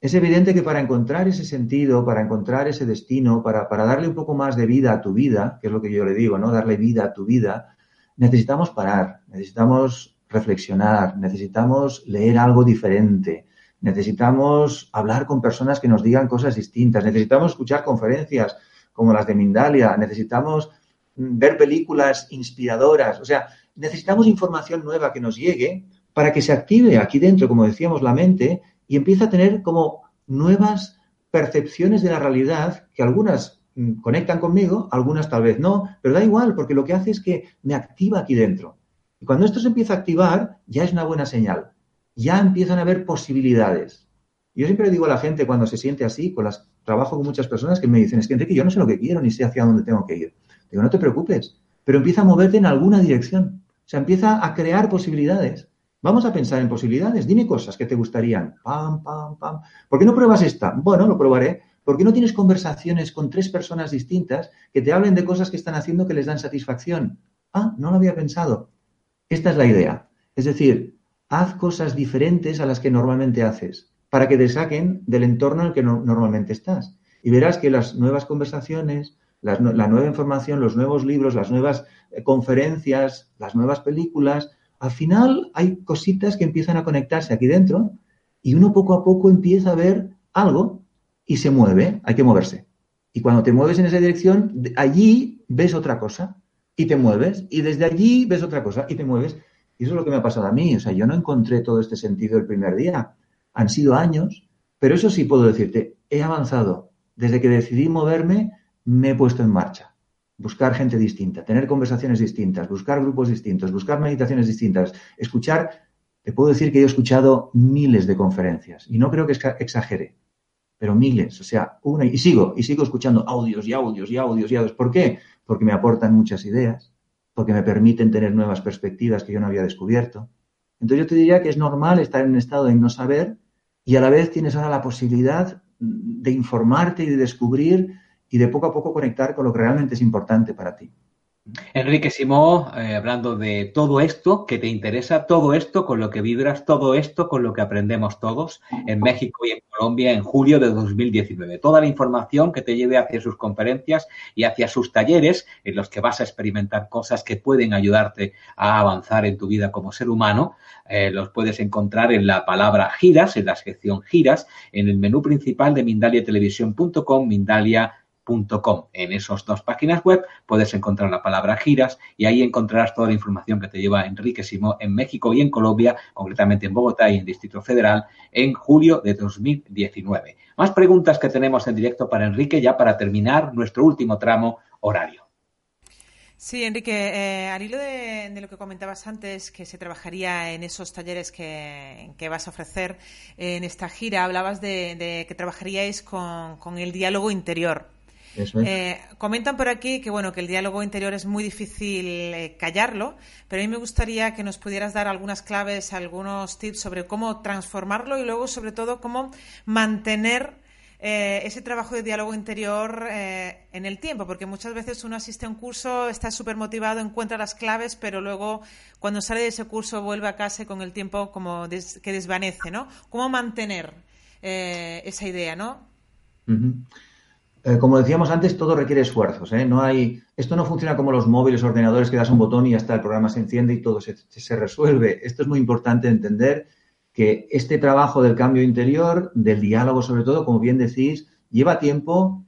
Es evidente que para encontrar ese sentido, para encontrar ese destino, para, para, darle un poco más de vida a tu vida, que es lo que yo le digo, ¿no? Darle vida a tu vida, necesitamos parar, necesitamos reflexionar, necesitamos leer algo diferente, necesitamos hablar con personas que nos digan cosas distintas, necesitamos escuchar conferencias, como las de Mindalia, necesitamos mm, ver películas inspiradoras, o sea, necesitamos información nueva que nos llegue para que se active aquí dentro, como decíamos, la mente y empiece a tener como nuevas percepciones de la realidad que algunas mm, conectan conmigo, algunas tal vez no, pero da igual, porque lo que hace es que me activa aquí dentro. Y cuando esto se empieza a activar, ya es una buena señal. Ya empiezan a haber posibilidades. Yo siempre digo a la gente cuando se siente así, con las trabajo con muchas personas que me dicen, es que Enrique, yo no sé lo que quiero ni sé hacia dónde tengo que ir. Digo, no te preocupes, pero empieza a moverte en alguna dirección. sea, empieza a crear posibilidades. Vamos a pensar en posibilidades. Dime cosas que te gustarían. Pam, pam, pam. ¿Por qué no pruebas esta? Bueno, lo probaré. ¿Por qué no tienes conversaciones con tres personas distintas que te hablen de cosas que están haciendo que les dan satisfacción? Ah, no lo había pensado. Esta es la idea. Es decir, haz cosas diferentes a las que normalmente haces para que te saquen del entorno en el que normalmente estás. Y verás que las nuevas conversaciones, la nueva información, los nuevos libros, las nuevas eh, conferencias, las nuevas películas, al final hay cositas que empiezan a conectarse aquí dentro y uno poco a poco empieza a ver algo y se mueve, hay que moverse. Y cuando te mueves en esa dirección, allí ves otra cosa y te mueves y desde allí ves otra cosa y te mueves. Y eso es lo que me ha pasado a mí. O sea, yo no encontré todo este sentido el primer día. Han sido años, pero eso sí puedo decirte, he avanzado. Desde que decidí moverme, me he puesto en marcha buscar gente distinta, tener conversaciones distintas, buscar grupos distintos, buscar meditaciones distintas, escuchar, te puedo decir que he escuchado miles de conferencias y no creo que exagere, pero miles, o sea, una y sigo, y sigo escuchando audios y audios y audios y audios. ¿Por qué? Porque me aportan muchas ideas, porque me permiten tener nuevas perspectivas que yo no había descubierto. Entonces yo te diría que es normal estar en un estado de no saber y a la vez tienes ahora la posibilidad de informarte y de descubrir y de poco a poco conectar con lo que realmente es importante para ti. Enrique Simó, eh, hablando de todo esto que te interesa, todo esto con lo que vibras, todo esto con lo que aprendemos todos en México y en Colombia en julio de 2019. Toda la información que te lleve hacia sus conferencias y hacia sus talleres en los que vas a experimentar cosas que pueden ayudarte a avanzar en tu vida como ser humano, eh, los puedes encontrar en la palabra giras, en la sección giras, en el menú principal de mindaliatelevisión.com, Mindalia en esas dos páginas web puedes encontrar la palabra giras y ahí encontrarás toda la información que te lleva Enrique Simó en México y en Colombia, concretamente en Bogotá y en Distrito Federal, en julio de 2019. Más preguntas que tenemos en directo para Enrique ya para terminar nuestro último tramo horario. Sí, Enrique, eh, al hilo de, lo que comentabas antes, que se trabajaría en esos talleres que, vas a ofrecer en esta gira, hablabas de, que trabajaríais con el diálogo interior. Eh, comentan por aquí que bueno que el diálogo interior es muy difícil eh, callarlo, pero a mí me gustaría que nos pudieras dar algunas claves, algunos tips sobre cómo transformarlo y luego sobre todo cómo mantener eh, ese trabajo de diálogo interior en el tiempo, porque muchas veces uno asiste a un curso, está súper motivado, encuentra las claves, pero luego cuando sale de ese curso vuelve a casa y con el tiempo como que desvanece, ¿no? ¿Cómo mantener esa idea, no? Eh, como decíamos antes, todo requiere esfuerzos. ¿eh? No hay, esto no funciona como los móviles, ordenadores que das un botón y ya está, el programa se enciende y todo se, se, resuelve. Esto es muy importante entender que este trabajo del cambio interior, del diálogo sobre todo, como bien decís, lleva tiempo,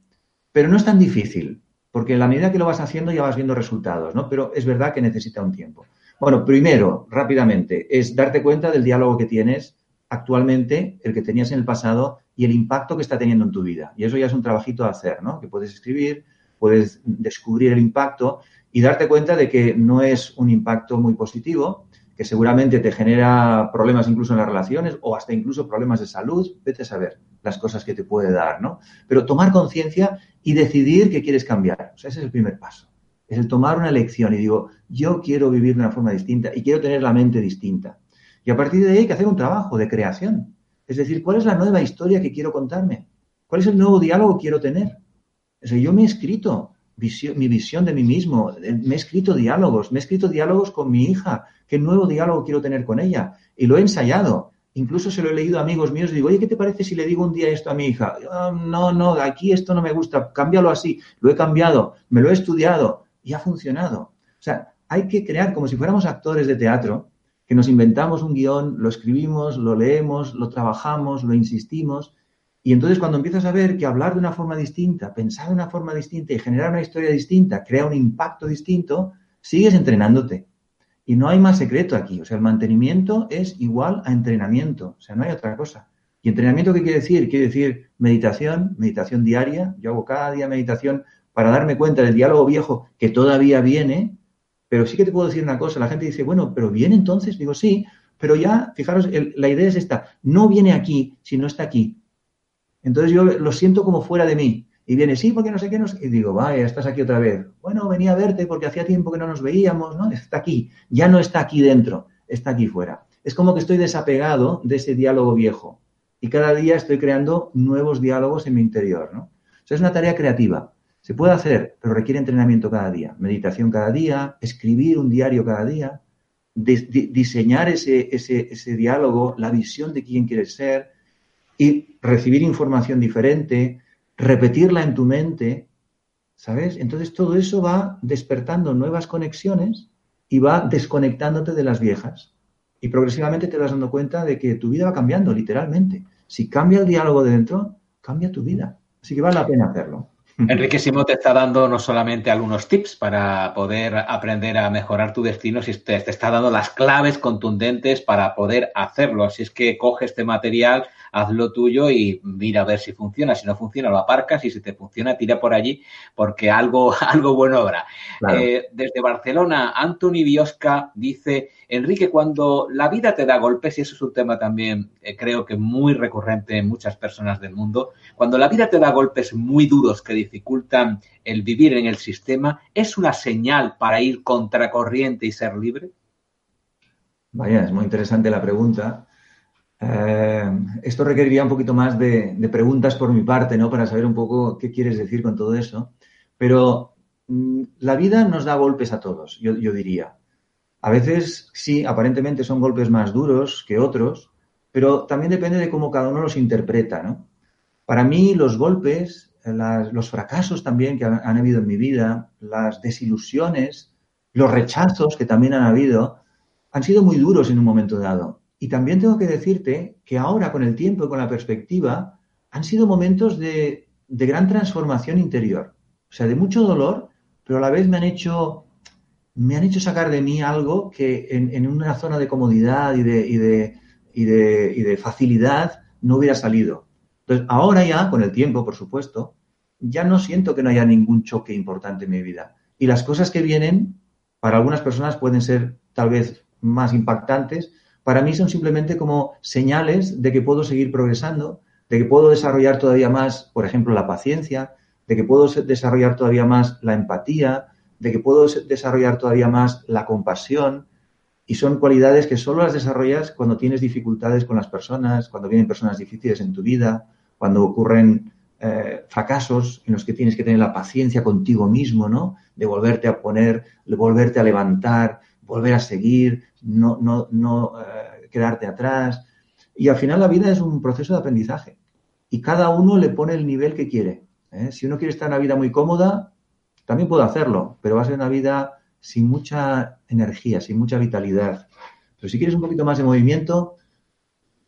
pero no es tan difícil, porque en la medida que lo vas haciendo ya vas viendo resultados, ¿no? Pero es verdad que necesita un tiempo. Bueno, primero, rápidamente, es darte cuenta del diálogo que tienes actualmente, el que tenías en el pasado y el impacto que está teniendo en tu vida. Y eso ya es un trabajito a hacer, ¿no? Que puedes escribir, puedes descubrir el impacto y darte cuenta de que no es un impacto muy positivo, que seguramente te genera problemas incluso en las relaciones o hasta incluso problemas de salud. Vete a saber las cosas que te puede dar, ¿no? Pero tomar conciencia y decidir que quieres cambiar. O sea, ese es el primer paso. Es el tomar una elección y digo, yo quiero vivir de una forma distinta y quiero tener la mente distinta. Y a partir de ahí hay que hacer un trabajo de creación. Es decir, ¿cuál es la nueva historia que quiero contarme? ¿Cuál es el nuevo diálogo que quiero tener? O sea, yo me he escrito mi visión de mí mismo, me he escrito diálogos, me he escrito diálogos con mi hija, qué nuevo diálogo quiero tener con ella. Y lo he ensayado. Incluso se lo he leído a amigos míos y digo, oye, ¿qué te parece si le digo un día esto a mi hija? Ah, no, no, aquí esto no me gusta, cámbialo así. Lo he cambiado, me lo he estudiado y ha funcionado. O sea, hay que crear como si fuéramos actores de teatro nos inventamos un guion, lo escribimos, lo leemos, lo trabajamos, lo insistimos. Y entonces cuando empiezas a ver que hablar de una forma distinta, pensar de una forma distinta y generar una historia distinta crea un impacto distinto, sigues entrenándote. Y no hay más secreto aquí. O sea, el mantenimiento es igual a entrenamiento. O sea, no hay otra cosa. ¿Y entrenamiento qué quiere decir? Quiere decir meditación, meditación diaria. Yo hago cada día meditación para darme cuenta del diálogo viejo que todavía viene pero sí que te puedo decir una cosa, la gente dice, bueno, pero viene entonces, digo, sí, pero ya, fijaros, la idea es esta, no viene aquí si no está aquí. Entonces yo lo siento como fuera de mí Y viene, sí, porque no sé qué nos... Y digo, vaya, estás aquí otra vez. Bueno, venía a verte porque hacía tiempo que no nos veíamos, ¿no? Está aquí. Ya no está aquí dentro, está aquí fuera. Es como que estoy desapegado de ese diálogo viejo. Y cada día estoy creando nuevos diálogos en mi interior, ¿no? Es una tarea creativa. Se puede hacer, pero requiere entrenamiento cada día, meditación cada día, escribir un diario cada día, diseñar ese, ese, ese diálogo, la visión de quién quieres ser y recibir información diferente, repetirla en tu mente, ¿sabes? Entonces todo eso va despertando nuevas conexiones y va desconectándote de las viejas. Y progresivamente te vas dando cuenta de que tu vida va cambiando, literalmente. Si cambia el diálogo de dentro, cambia tu vida. Así que vale la pena hacerlo. Enrique Simo te está dando no solamente algunos tips para poder aprender a mejorar tu destino, te, te está dando las claves contundentes para poder hacerlo. Así es que coge este material, haz lo tuyo y mira a ver si funciona. Si no funciona, lo aparcas y si te funciona, tira por allí porque algo, algo bueno habrá. Eh, desde Barcelona, Anthony Biosca dice, Enrique, cuando la vida te da golpes, y eso es un tema también eh, creo que muy recurrente en muchas personas del mundo, cuando la vida te da golpes muy duros que dificultan el vivir en el sistema, ¿es una señal para ir contracorriente y ser libre? Vaya, es muy interesante la pregunta. Eh, esto requeriría un poquito más de, preguntas por mi parte, ¿no? Para saber un poco qué quieres decir con todo eso. Pero mm, la vida nos da golpes a todos, yo, diría. A veces sí, aparentemente son golpes más duros que otros, pero también depende de cómo cada uno los interpreta, ¿no? Para mí los golpes, los fracasos también que han, han habido en mi vida, las desilusiones, los rechazos que también han habido, han sido muy duros en un momento dado y también tengo que decirte que ahora, con el tiempo y con la perspectiva, han sido momentos de, gran transformación interior. O sea, de mucho dolor, pero a la vez me han hecho, me han hecho sacar de mí algo que en, una zona de comodidad de, de, y, de, y de facilidad no hubiera salido. Entonces, ahora ya, con el tiempo, por supuesto, ya no siento que no haya ningún choque importante en mi vida. Y las cosas que vienen, para algunas personas pueden ser tal vez más impactantes, para mí son simplemente como señales de que puedo seguir progresando, de que puedo desarrollar todavía más, por ejemplo, la paciencia, de que puedo desarrollar todavía más la empatía, de que puedo desarrollar todavía más la compasión. Y son cualidades que solo las desarrollas cuando tienes dificultades con las personas, cuando vienen personas difíciles en tu vida, cuando ocurren eh, fracasos en los que tienes que tener la paciencia contigo mismo, ¿no? De volverte a poner, de volverte a levantar, volver a seguir, no, no, no eh, quedarte atrás. Y al final la vida es un proceso de aprendizaje y cada uno le pone el nivel que quiere. ¿eh? Si uno quiere estar en una vida muy cómoda, también puede hacerlo, pero va a ser una vida sin mucha energía, sin mucha vitalidad. Pero si quieres un poquito más de movimiento,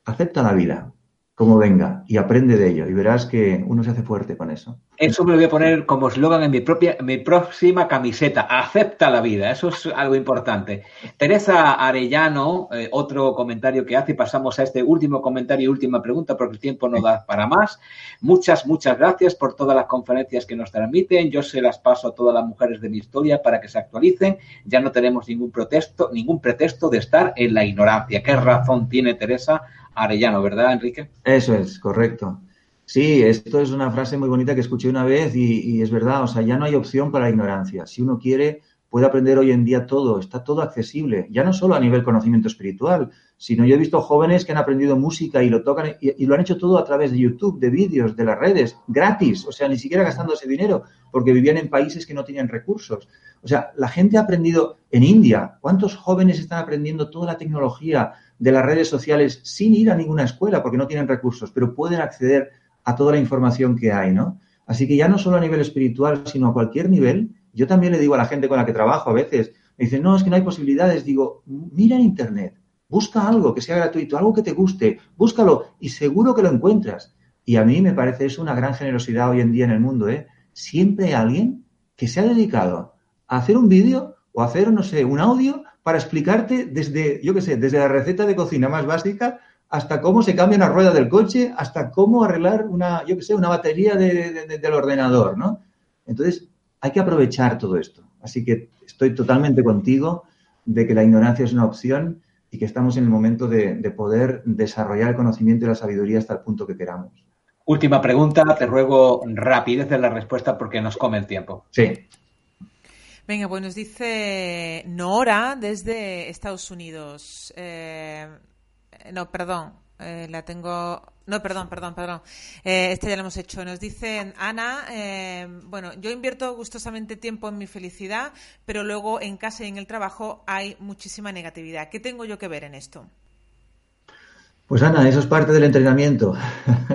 acepta la vida, como venga y aprende de ello y verás que uno se hace fuerte con eso. Eso me lo voy a poner como eslogan en mi propia, mi próxima camiseta. Acepta la vida, eso es algo importante. Teresa Arellano, eh, otro comentario que hace pasamos a este último comentario y última pregunta porque el tiempo no da para más. Muchas, muchas gracias por todas las conferencias que nos transmiten. Yo se las paso a todas las mujeres de mi historia para que se actualicen. Ya no tenemos ningún protesto, ningún pretexto de estar en la ignorancia. ¿Qué razón tiene Teresa Arellano, ¿verdad, Enrique? Eso es, correcto. Sí, esto es una frase muy bonita que escuché una vez y, es verdad, o sea, ya no hay opción para la ignorancia. Si uno quiere, puede aprender hoy en día todo, está todo accesible, ya no solo a nivel conocimiento espiritual, sino yo he visto jóvenes que han aprendido música y lo tocan y, y lo han hecho todo a través de YouTube, de vídeos, de las redes, gratis, o sea, ni siquiera gastando ese dinero, porque vivían en países que no tenían recursos. O sea, la gente ha aprendido en India, ¿cuántos jóvenes están aprendiendo toda la tecnología? de las redes sociales sin ir a ninguna escuela porque no tienen recursos, pero pueden acceder a toda la información que hay, ¿no? Así que ya no solo a nivel espiritual, sino a cualquier nivel, yo también le digo a la gente con la que trabajo a veces, me dicen, no, es que no hay posibilidades, digo, mira en Internet, busca algo que sea gratuito, algo que te guste, búscalo y seguro que lo encuentras. Y a mí me parece eso una gran generosidad hoy en día en el mundo, ¿eh? Siempre hay alguien que se ha dedicado a hacer un vídeo o a hacer, no sé, un audio para explicarte desde, yo qué sé, desde la receta de cocina más básica hasta cómo se cambia una rueda del coche, hasta cómo arreglar una, yo qué sé, una batería del ordenador, ¿no? Entonces, hay que aprovechar todo esto. Así que estoy totalmente contigo de que la ignorancia es una opción y que estamos en el momento de, de poder desarrollar el conocimiento y la sabiduría hasta el punto que queramos. Última pregunta, te ruego rapidez en la respuesta porque nos come el tiempo. Sí. Venga, pues nos dice Nora desde Estados Unidos. Eh, no, perdón, eh, la tengo. No, perdón, perdón, perdón. Eh, este ya lo hemos hecho. Nos dicen, Ana, eh, bueno, yo invierto gustosamente tiempo en mi felicidad, pero luego en casa y en el trabajo hay muchísima negatividad. ¿Qué tengo yo que ver en esto? Pues Ana, eso es parte del entrenamiento.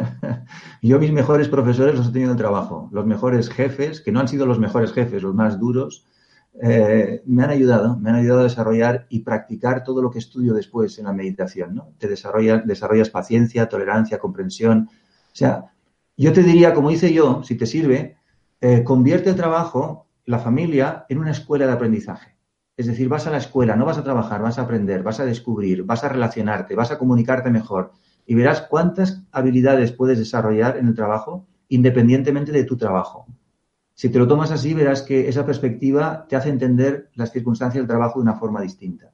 yo mis mejores profesores los he tenido en el trabajo. Los mejores jefes, que no han sido los mejores jefes, los más duros, eh, me han ayudado, me han ayudado a desarrollar y practicar todo lo que estudio después en la meditación, ¿no? Te desarrollas, desarrollas paciencia, tolerancia, comprensión. O sea, yo te diría, como hice yo, si te sirve, eh, convierte el trabajo, la familia, en una escuela de aprendizaje. Es decir, vas a la escuela, no vas a trabajar, vas a aprender, vas a descubrir, vas a relacionarte, vas a comunicarte mejor y verás cuántas habilidades puedes desarrollar en el trabajo independientemente de tu trabajo. Si te lo tomas así, verás que esa perspectiva te hace entender las circunstancias del trabajo de una forma distinta.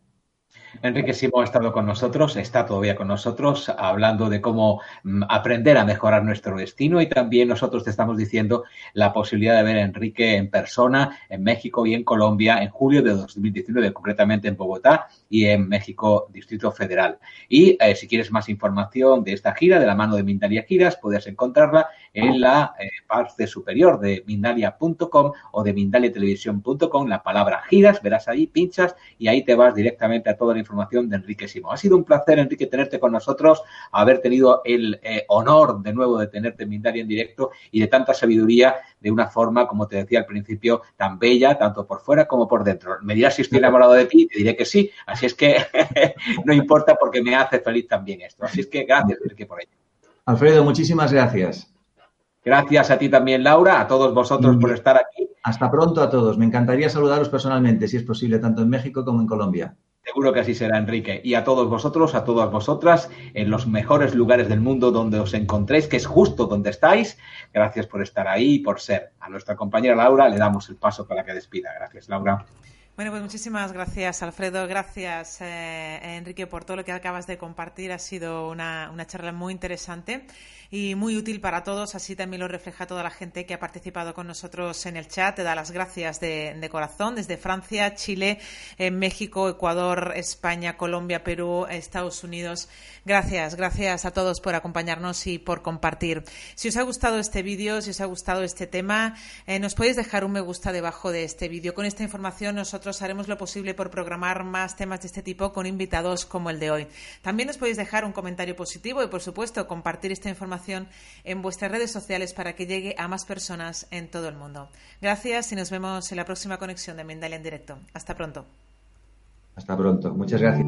Enrique Simón ha estado con nosotros, está todavía con nosotros, hablando de cómo mm, aprender a mejorar nuestro destino y también nosotros te estamos diciendo la posibilidad de ver a Enrique en persona en México y en Colombia en julio de 2019, concretamente en Bogotá y en México, Distrito Federal. Y eh, si quieres más información de esta gira, de la mano de Mindalia Giras, puedes encontrarla en la eh, parte superior de mindalia.com o de mindaliatelevisión.com, la palabra giras, verás ahí, pinchas y ahí te vas directamente a toda la información de Enrique Simón. Ha sido un placer, Enrique, tenerte con nosotros, haber tenido el eh, honor de nuevo de tenerte en Mindalia en directo y de tanta sabiduría de una forma, como te decía al principio, tan bella, tanto por fuera como por dentro. Me dirás si estoy enamorado de ti, te diré que sí. Así es que no importa porque me hace feliz también esto. Así es que gracias, Enrique, por ello. Alfredo, muchísimas gracias. Gracias a ti también, Laura, a todos vosotros por estar aquí. Hasta pronto a todos. Me encantaría saludaros personalmente, si es posible, tanto en México como en Colombia. Seguro que así será, Enrique. Y a todos vosotros, a todas vosotras, en los mejores lugares del mundo donde os encontréis, que es justo donde estáis. Gracias por estar ahí y por ser. A nuestra compañera Laura le damos el paso para que despida. Gracias, Laura. Bueno, pues muchísimas gracias, Alfredo. Gracias, eh, Enrique, por todo lo que acabas de compartir. Ha sido una, una charla muy interesante y muy útil para todos. Así también lo refleja toda la gente que ha participado con nosotros en el chat. Te da las gracias de, de corazón desde Francia, Chile, eh, México, Ecuador, España, Colombia, Perú, Estados Unidos. Gracias, gracias a todos por acompañarnos y por compartir. Si os ha gustado este vídeo, si os ha gustado este tema, eh, nos podéis dejar un me gusta debajo de este vídeo. Con esta información nosotros haremos lo posible por programar más temas de este tipo con invitados como el de hoy. También nos podéis dejar un comentario positivo y, por supuesto, compartir esta información en vuestras redes sociales para que llegue a más personas en todo el mundo. Gracias y nos vemos en la próxima conexión de Mendalia en directo. Hasta pronto. Hasta pronto. Muchas gracias.